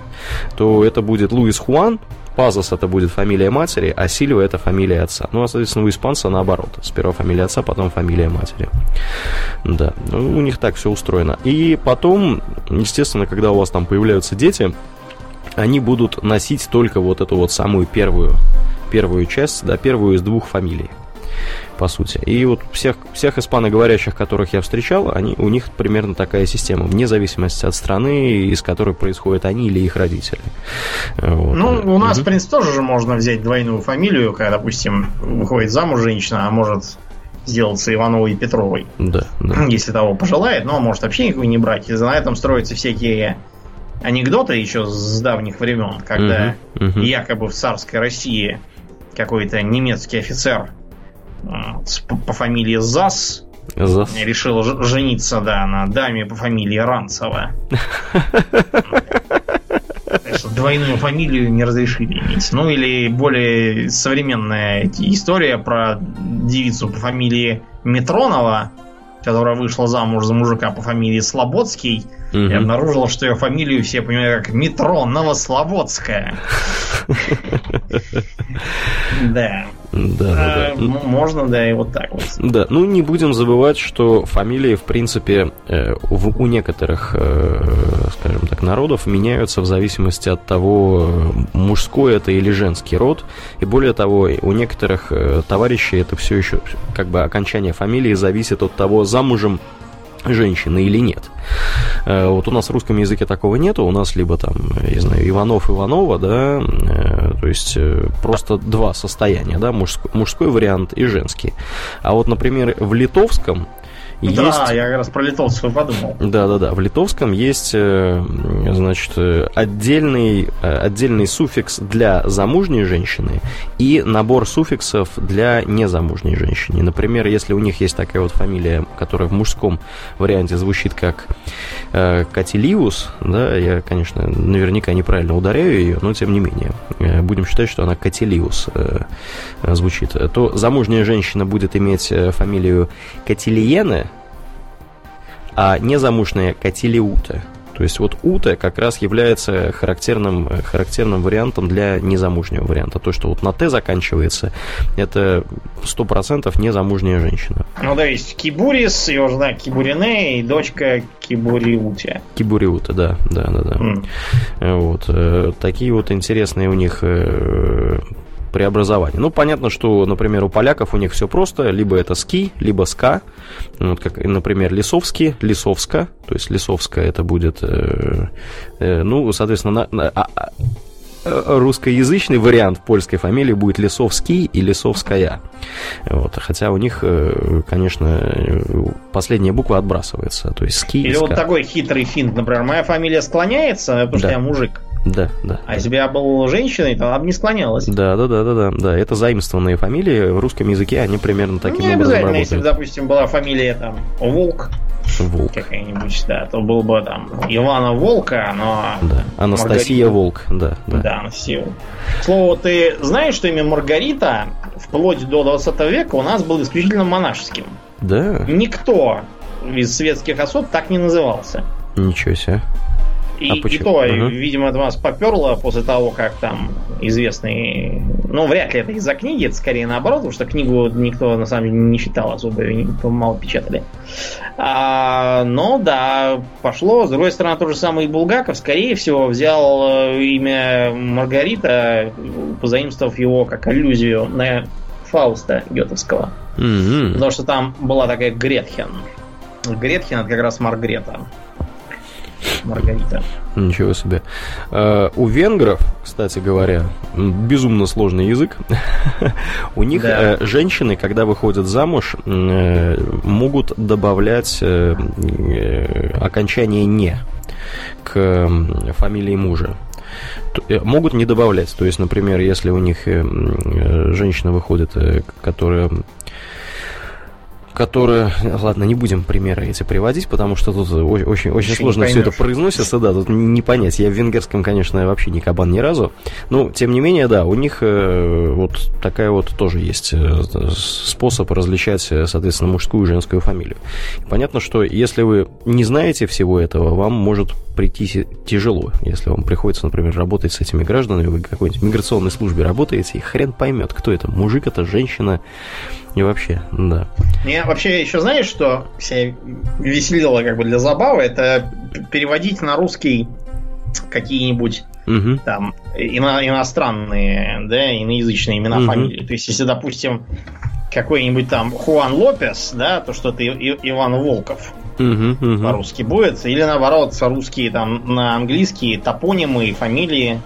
то это будет Луис Хуан, Пазос это будет фамилия матери, а Сильва это фамилия отца. Ну, а, соответственно, у испанца наоборот. Сперва фамилия отца, потом фамилия матери. Да, ну, у них так все устроено. И потом, естественно, когда у вас там появляются дети, они будут носить только вот эту вот самую первую, первую часть, да, первую из двух фамилий по сути. И вот всех, всех испаноговорящих, которых я встречал, они, у них примерно такая система, вне зависимости от страны, из которой происходят они или их родители. Вот. Ну, у нас, угу. в принципе, тоже же можно взять двойную фамилию, когда, допустим, выходит замуж женщина, а может сделаться Ивановой и Петровой. Да, да. Если того пожелает, но может вообще никого не брать. И на этом строятся всякие анекдоты еще с давних времен, когда uh-huh, uh-huh. якобы в царской России какой-то немецкий офицер по, по фамилии Зас Зас. решил жениться, да, на даме по фамилии Ранцева. Двойную фамилию не разрешили иметь. Ну или более современная история про девицу по фамилии Метронова, которая вышла замуж за мужика по фамилии Слободский, угу. и обнаружила, что ее фамилию все понимают как метро Новослободская. Да. Да, да, да. Можно, да, и вот так вот. Да, ну не будем забывать, что фамилии, в принципе, э, у некоторых, э, скажем так, народов меняются в зависимости от того, мужской это или женский род. И более того, у некоторых э, товарищей это все еще, как бы, окончание фамилии зависит от того, замужем женщины или нет. Э, вот у нас в русском языке такого нету, у нас либо там, я знаю, Иванов Иванова, да, э, то есть э, просто два состояния, да, мужской, мужской вариант и женский. А вот, например, в литовском есть... Да, я как раз про литовскую подумал. Да, да, да. В литовском есть, э, значит, отдельный, э, отдельный суффикс для замужней женщины и набор суффиксов для незамужней женщины. Например, если у них есть такая вот фамилия, которая в мужском варианте звучит как э, Катилиус, да, я, конечно, наверняка неправильно ударяю ее, но тем не менее, э, будем считать, что она Катилиус э, звучит, то замужняя женщина будет иметь фамилию Катилиене, а незамужная Катилиута. То есть вот ута как раз является характерным, характерным вариантом для незамужнего варианта. То, что вот на Т заканчивается, это 100% незамужняя женщина. Ну да, есть Кибурис, его жена Кибурине и дочка Кибуриуте. Кибуриута, да, да, да, да. Mm. Вот. Э, такие вот интересные у них преобразования. Ну, понятно, что, например, у поляков у них все просто. Либо это ски, либо ска. Вот как, например, Лисовский, Лисовска. То есть Лисовская это будет, э, э, ну, соответственно, на, на, а, а э, русскоязычный вариант польской фамилии будет Лисовский и Лисовская. Вот. Хотя у них, э, конечно, последняя буква отбрасывается. То есть ски Или вот такой хитрый финт, например, моя фамилия склоняется, потому да. что я мужик. Да, да. А если бы я был женщиной, то она бы не склонялась. Да, да, да, да, да, да. Это заимствованные фамилии. В русском языке они примерно таким не образом обязательно, если бы, допустим, была фамилия там Волк, Волк. Какая-нибудь, да, то был бы там Ивана Волка, но... Да, Анастасия Маргарита... Волк, да, да. Да, Анастасия Волк. Слово, ты знаешь, что имя Маргарита вплоть до 20 века у нас был исключительно монашеским? Да. Никто из светских особ так не назывался. Ничего себе. И, а и то, угу. видимо, это вас поперло после того, как там известный... Ну, вряд ли это из-за книги, это скорее наоборот, потому что книгу никто на самом деле не читал особо, мало печатали. А, но да, пошло. С другой стороны, тот же самый Булгаков, скорее всего, взял э, имя Маргарита, позаимствовав его как аллюзию на Фауста Гетовского. mm Потому что там была такая Гретхен. Гретхен это как раз Маргрета. Маргарита. Ничего себе. Uh, у венгров, кстати говоря, безумно сложный язык. у них да. uh, женщины, когда выходят замуж, uh, могут добавлять окончание «не» к фамилии мужа могут не добавлять. То есть, например, если у них женщина выходит, которая которая... Ладно, не будем примеры эти приводить, потому что тут очень, очень сложно все это произносится, да, тут не понять. Я в венгерском, конечно, вообще не кабан ни разу. Но, тем не менее, да, у них э, вот такая вот тоже есть э, способ различать, э, соответственно, мужскую и женскую фамилию. Понятно, что если вы не знаете всего этого, вам может прийти тяжело, если вам приходится, например, работать с этими гражданами, вы в какой-нибудь миграционной службе работаете, и хрен поймет, кто это, мужик это, женщина, и вообще, да. Мне вообще еще знаешь, что себя веселило как бы для забавы, это переводить на русский какие-нибудь угу. там ино- иностранные, да, иноязычные имена, угу. фамилии. То есть, если, допустим, какой-нибудь там Хуан Лопес, да, то что-то Иван Волков угу, угу. по-русски будет. Или наоборот, русские там на английский топонимы, фамилии.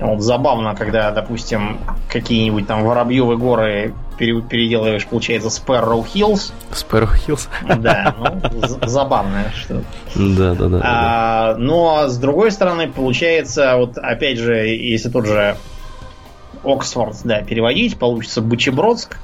Вот забавно, когда, допустим, какие-нибудь там Воробьевы горы переделываешь, получается, Sparrow Hills. Sparrow Hills? Да, ну, забавное что Да, да, да. А, но с другой стороны, получается, вот опять же, если тот же Оксфорд, да, переводить, получится Бычебродск.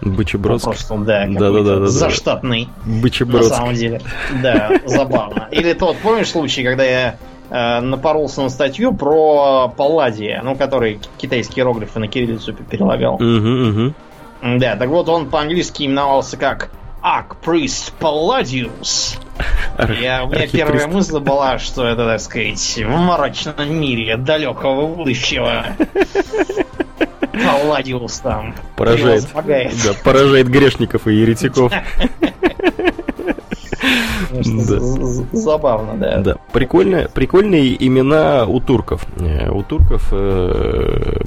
Бычебродск. Просто, да, да, да, да, да, заштатный. Бычебродск. На самом деле. Да, забавно. Или тот, помнишь случай, когда я э, напоролся на статью про Палладия, ну, который китайские иероглифы на кириллицу перелагал. Угу, угу. Да, так вот он по-английски именовался как Аркприст Палладиус. Я, у меня первая мысль была, что это, так сказать, в мрачном мире далекого будущего. Палладиус там. Поражает, да, поражает грешников и еретиков. Забавно, да. Да. Прикольные, прикольные имена у турков. Э, у турков э,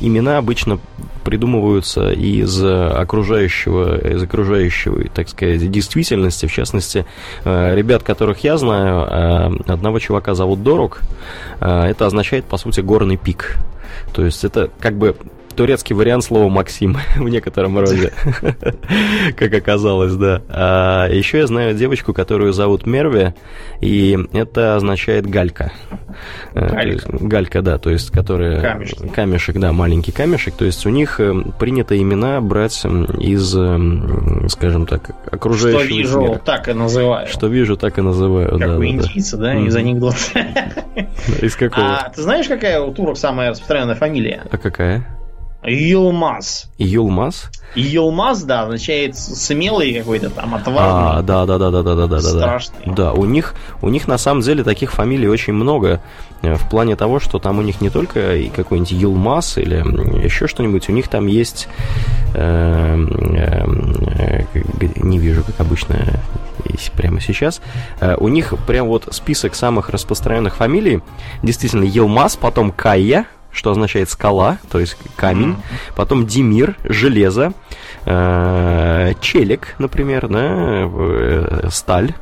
имена обычно придумываются из окружающего, из окружающего, так сказать, действительности. В частности, э, ребят, которых я знаю, одного чувака зовут Дорог. Это означает, по сути, горный пик. То есть это как бы турецкий вариант слова Максим в некотором роде, как оказалось, да. А еще я знаю девочку, которую зовут Мерви, и это означает галька. Э, галька, галька да, то есть которая... Камешек. Камешек, да, маленький камешек. То есть у них э, принято имена брать из, э, скажем так, окружающего Что вижу, мира. так и называю. Что вижу, так и называю. Как да, у индийца, да, да, из анекдота. Из какого? А ты знаешь, какая у турок самая распространенная фамилия? А какая? Юлмаз. Юлмаз? Юлмаз, да, означает смелый какой-то там, отважный. А, да, да, да, да, да, да, да, Страшный. Да, да у них, у них на самом деле таких фамилий очень много. Э, в плане того, что там у них не только какой-нибудь Юлмаз или еще что-нибудь, у них там есть... Э, э, не вижу, как обычно, прямо сейчас. У них прям вот список самых распространенных фамилий. Действительно, Елмаз, потом Кая, что означает скала, то есть камень. Mm-hmm. Потом Димир, железо. Э, челик, например, да, э, сталь.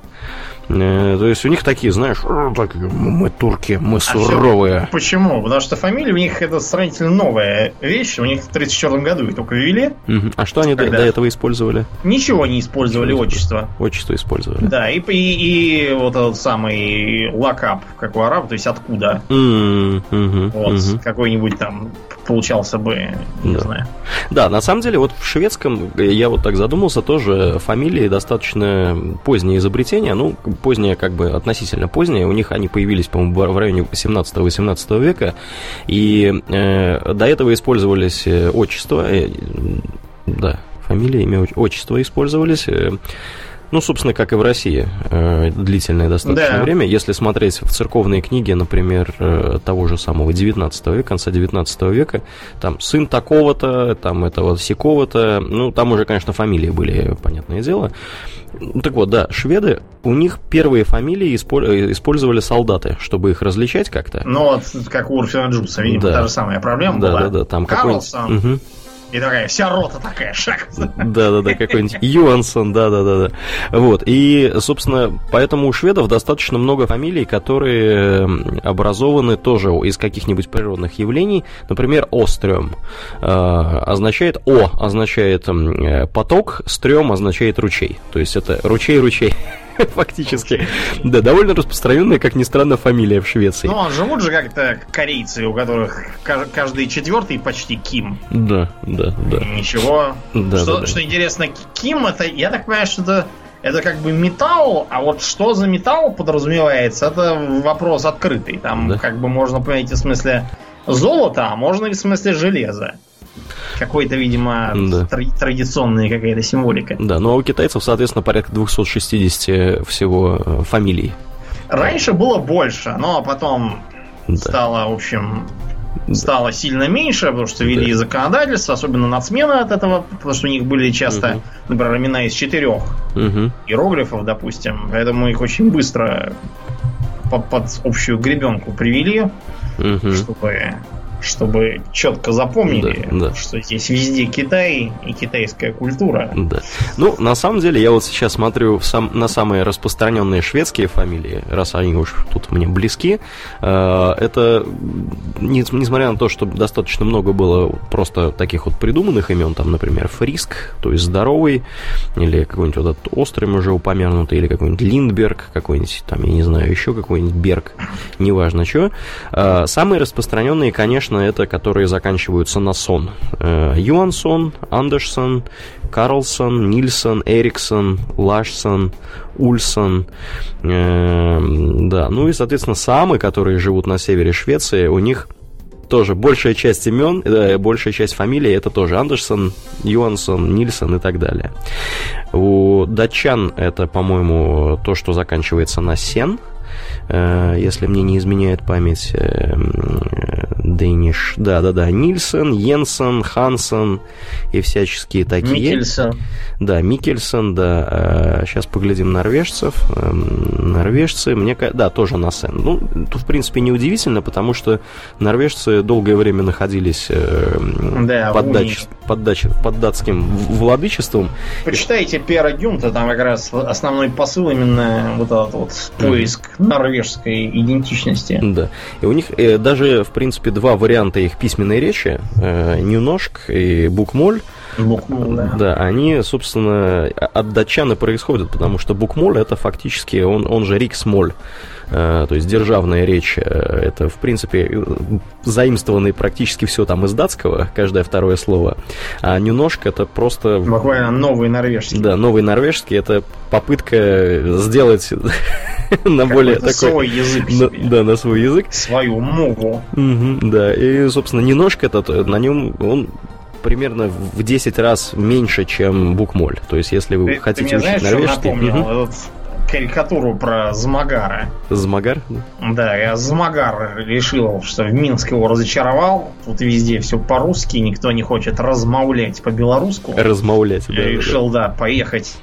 Э, то есть у них такие, знаешь, так, мы турки, мы а суровые. Все, почему? Потому что фамилия у них это сравнительно новая вещь. У них в 1934 году их только ввели. Угу. А что они Когда... до, до этого использовали? Ничего не использовали, Ничего отчество. Отчество использовали. Да, и, и, и вот этот самый лакап, как у арабов, то есть откуда. Mm, угу, вот, угу. какой-нибудь там получался бы, не да. знаю. Да, на самом деле, вот в шведском, я вот так задумался, тоже фамилии достаточно позднее изобретение, ну, позднее, как бы относительно позднее, у них они появились, по-моему, в районе 17-18 века, и э, до этого использовались э, отчества, э, да, фамилия, имя, отчество использовались, э, ну, собственно, как и в России, э, длительное достаточно да. время. Если смотреть в церковные книги, например, э, того же самого 19 века, конца 19 века, там сын такого-то, там этого сякого-то, ну, там уже, конечно, фамилии были, понятное дело. Так вот, да, шведы, у них первые фамилии использовали солдаты, чтобы их различать как-то. Ну, вот как у Урфина Джуса, видимо, да. та же самая проблема да, была. Да, да, да, там какой-нибудь... Угу. И такая вся рота такая, шаг. Да-да-да, какой-нибудь Юансон, да-да-да. Вот, и, собственно, поэтому у шведов достаточно много фамилий, которые образованы тоже из каких-нибудь природных явлений. Например, Острем э, означает О, означает э, поток, стрём означает ручей. То есть это ручей-ручей. фактически. Да, довольно распространенная, как ни странно, фамилия в Швеции. Ну, а живут же как-то корейцы, у которых каждый четвертый почти Ким. Да, да, да. Ничего. Да, что, да, да. что интересно, Ким это, я так понимаю, что это это как бы металл, а вот что за металл подразумевается, это вопрос открытый. Там да. как бы можно понять в смысле золота, а можно и в смысле железа. Какой-то, видимо, да. традиционная какая-то символика. Да, а у китайцев, соответственно, порядка 260 всего э, фамилий. Раньше было больше, но потом да. стало, в общем, стало сильно меньше, потому что ввели да. законодательство, особенно нацмены от этого, потому что у них были часто, угу. например, имена из четырех угу. иероглифов, допустим, поэтому их очень быстро под, под общую гребенку привели, угу. чтобы чтобы четко запомнили, да, да. что здесь везде Китай и китайская культура. Да. Ну, на самом деле, я вот сейчас смотрю сам, на самые распространенные шведские фамилии, раз они уж тут мне близки. Э, это, несмотря на то, что достаточно много было просто таких вот придуманных имен, там, например, Фриск, то есть здоровый, или какой-нибудь вот этот острый уже упомянутый, или какой-нибудь Линдберг, какой-нибудь там, я не знаю, еще какой-нибудь Берг, неважно что. Э, самые распространенные, конечно, конечно, это которые заканчиваются на сон. Э, Юансон, Андерсон, Карлсон, Нильсон, Эриксон, Лашсон, Ульсон. Э, да, ну и, соответственно, самы, которые живут на севере Швеции, у них тоже большая часть имен, э, большая часть фамилий это тоже Андерсон, Юансон, Нильсон и так далее. У датчан это, по-моему, то, что заканчивается на Сен, если мне не изменяет память, э, Дэниш, да-да-да, Нильсон, Йенсен, Хансон и всяческие такие. Микельсон. Да, Микельсон, да. Сейчас э, поглядим норвежцев. Эм, норвежцы, мне да, тоже на Сен. Ну, тут, в принципе, неудивительно, потому что норвежцы долгое время находились да, под, дач, под, дач, под датским владычеством. Почитайте Пера Дюнта, там как раз основной посыл именно вот этот вот поиск mm-hmm норвежской идентичности. Да. И у них э, даже, в принципе, два варианта их письменной речи. Э, Нюношк и Букмоль. Букмоль, да. Да, они, собственно, от датчан и происходят, потому что Букмоль это фактически, он, он же Риксмоль. Э, то есть державная речь, э, это, в принципе, э, заимствованные практически все там из датского, каждое второе слово. А нюношка это просто... Буквально новый норвежский. Да, новый норвежский, это попытка сделать на более такой... свой язык Да, на свой язык. Свою мову. Да, и, собственно, неножка этот, на нем он примерно в 10 раз меньше, чем букмоль. То есть, если вы ты, хотите ты мне учить знаешь, норвежский... Напомнил? Угу карикатуру про Змагара. Змагар? Да, я Змагар решил, что в Минск его разочаровал. Тут везде все по-русски, никто не хочет размовлять по-белорусски. Размовлять, да. Я решил, да, да поехать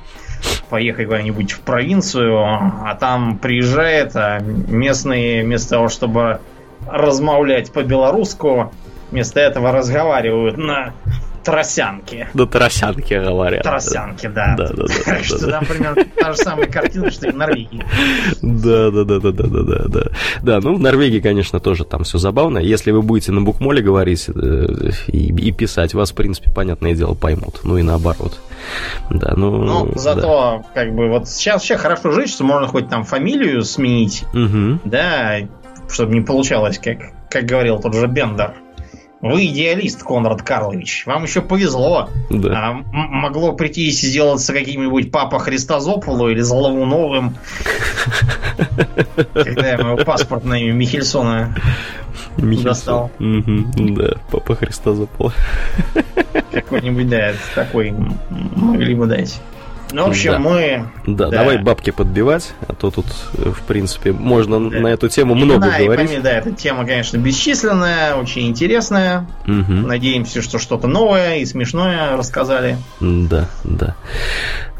поехать куда-нибудь в провинцию, а там приезжает, а местные вместо того, чтобы размовлять по-белорусски, вместо этого разговаривают на Тросянки. Да, тросянки говорят. Тросянки, да. Да, да, да. Что там примерно та же самая картина, что и в Норвегии. Да, да, да, да, да, да, да, да. Да, ну в Норвегии, конечно, тоже там все забавно. Если вы будете на букмоле говорить э, и, и писать, вас, в принципе, понятное дело, поймут. Ну и наоборот. Да, ну. Ну, зато, да. как бы, вот сейчас вообще хорошо жить, что можно хоть там фамилию сменить. Угу. Да, чтобы не получалось, как, как говорил тот же Бендер. Вы идеалист, Конрад Карлович. Вам еще повезло. Да. А, могло прийти и сделаться каким-нибудь Папа Христозополу или Золовуновым. Когда я моего паспорт на имя Михельсона достал. Да, Папа Христозопола. Какой-нибудь, да, такой могли бы дать. Ну, в общем, да. мы... Да, да, давай бабки подбивать, а то тут, в принципе, можно да. на эту тему много да, говорить. И, да, эта тема, конечно, бесчисленная, очень интересная. Угу. Надеемся, что что-то новое и смешное рассказали. Да, да.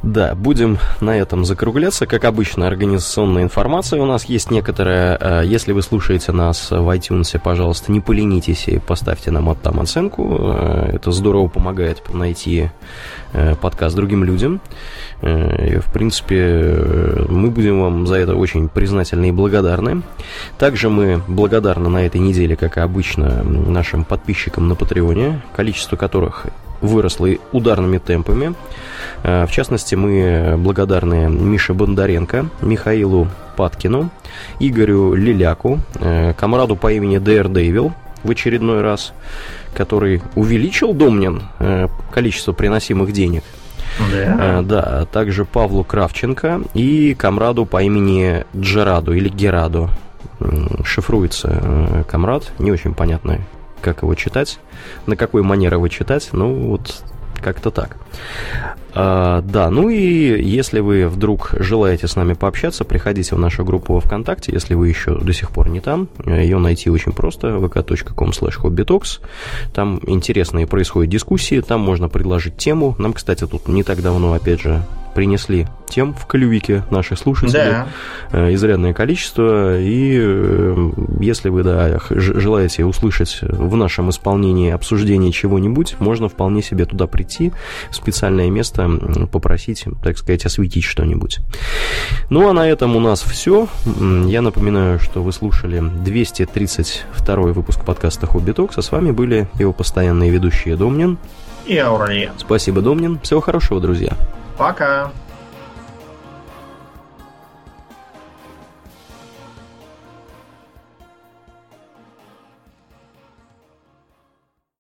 Да, будем на этом закругляться. Как обычно, организационная информация у нас есть некоторая. Э, если вы слушаете нас в iTunes, пожалуйста, не поленитесь и поставьте нам там оценку. Э, это здорово помогает найти э, подкаст другим людям. И, в принципе, мы будем вам за это очень признательны и благодарны. Также мы благодарны на этой неделе, как и обычно, нашим подписчикам на Патреоне, количество которых выросло ударными темпами. Э, в частности, мы благодарны Мише Бондаренко, Михаилу Паткину, Игорю Лиляку, э, комраду по имени Дэр Дэйвил в очередной раз, который увеличил Домнин э, количество приносимых денег. Да. да, а также Павлу Кравченко и комраду по имени Джераду или Гераду. Шифруется комрад, не очень понятно, как его читать, на какой манер его читать, ну вот как-то так. А, да, ну и если вы вдруг желаете с нами пообщаться, приходите в нашу группу во ВКонтакте, если вы еще до сих пор не там. Ее найти очень просто, vk.com slash Там интересные происходят дискуссии, там можно предложить тему. Нам, кстати, тут не так давно, опять же, принесли тем в клювике наши слушатели. Да. Э, изрядное количество. И э, если вы да, желаете услышать в нашем исполнении обсуждение чего-нибудь, можно вполне себе туда прийти, в специальное место попросить, так сказать, осветить что-нибудь. Ну а на этом у нас все. Я напоминаю, что вы слушали 232 выпуск подкаста Хобби Токс, а с вами были его постоянные ведущие Домнин и Ауралия. Спасибо, Домнин. Всего хорошего, друзья. Пока.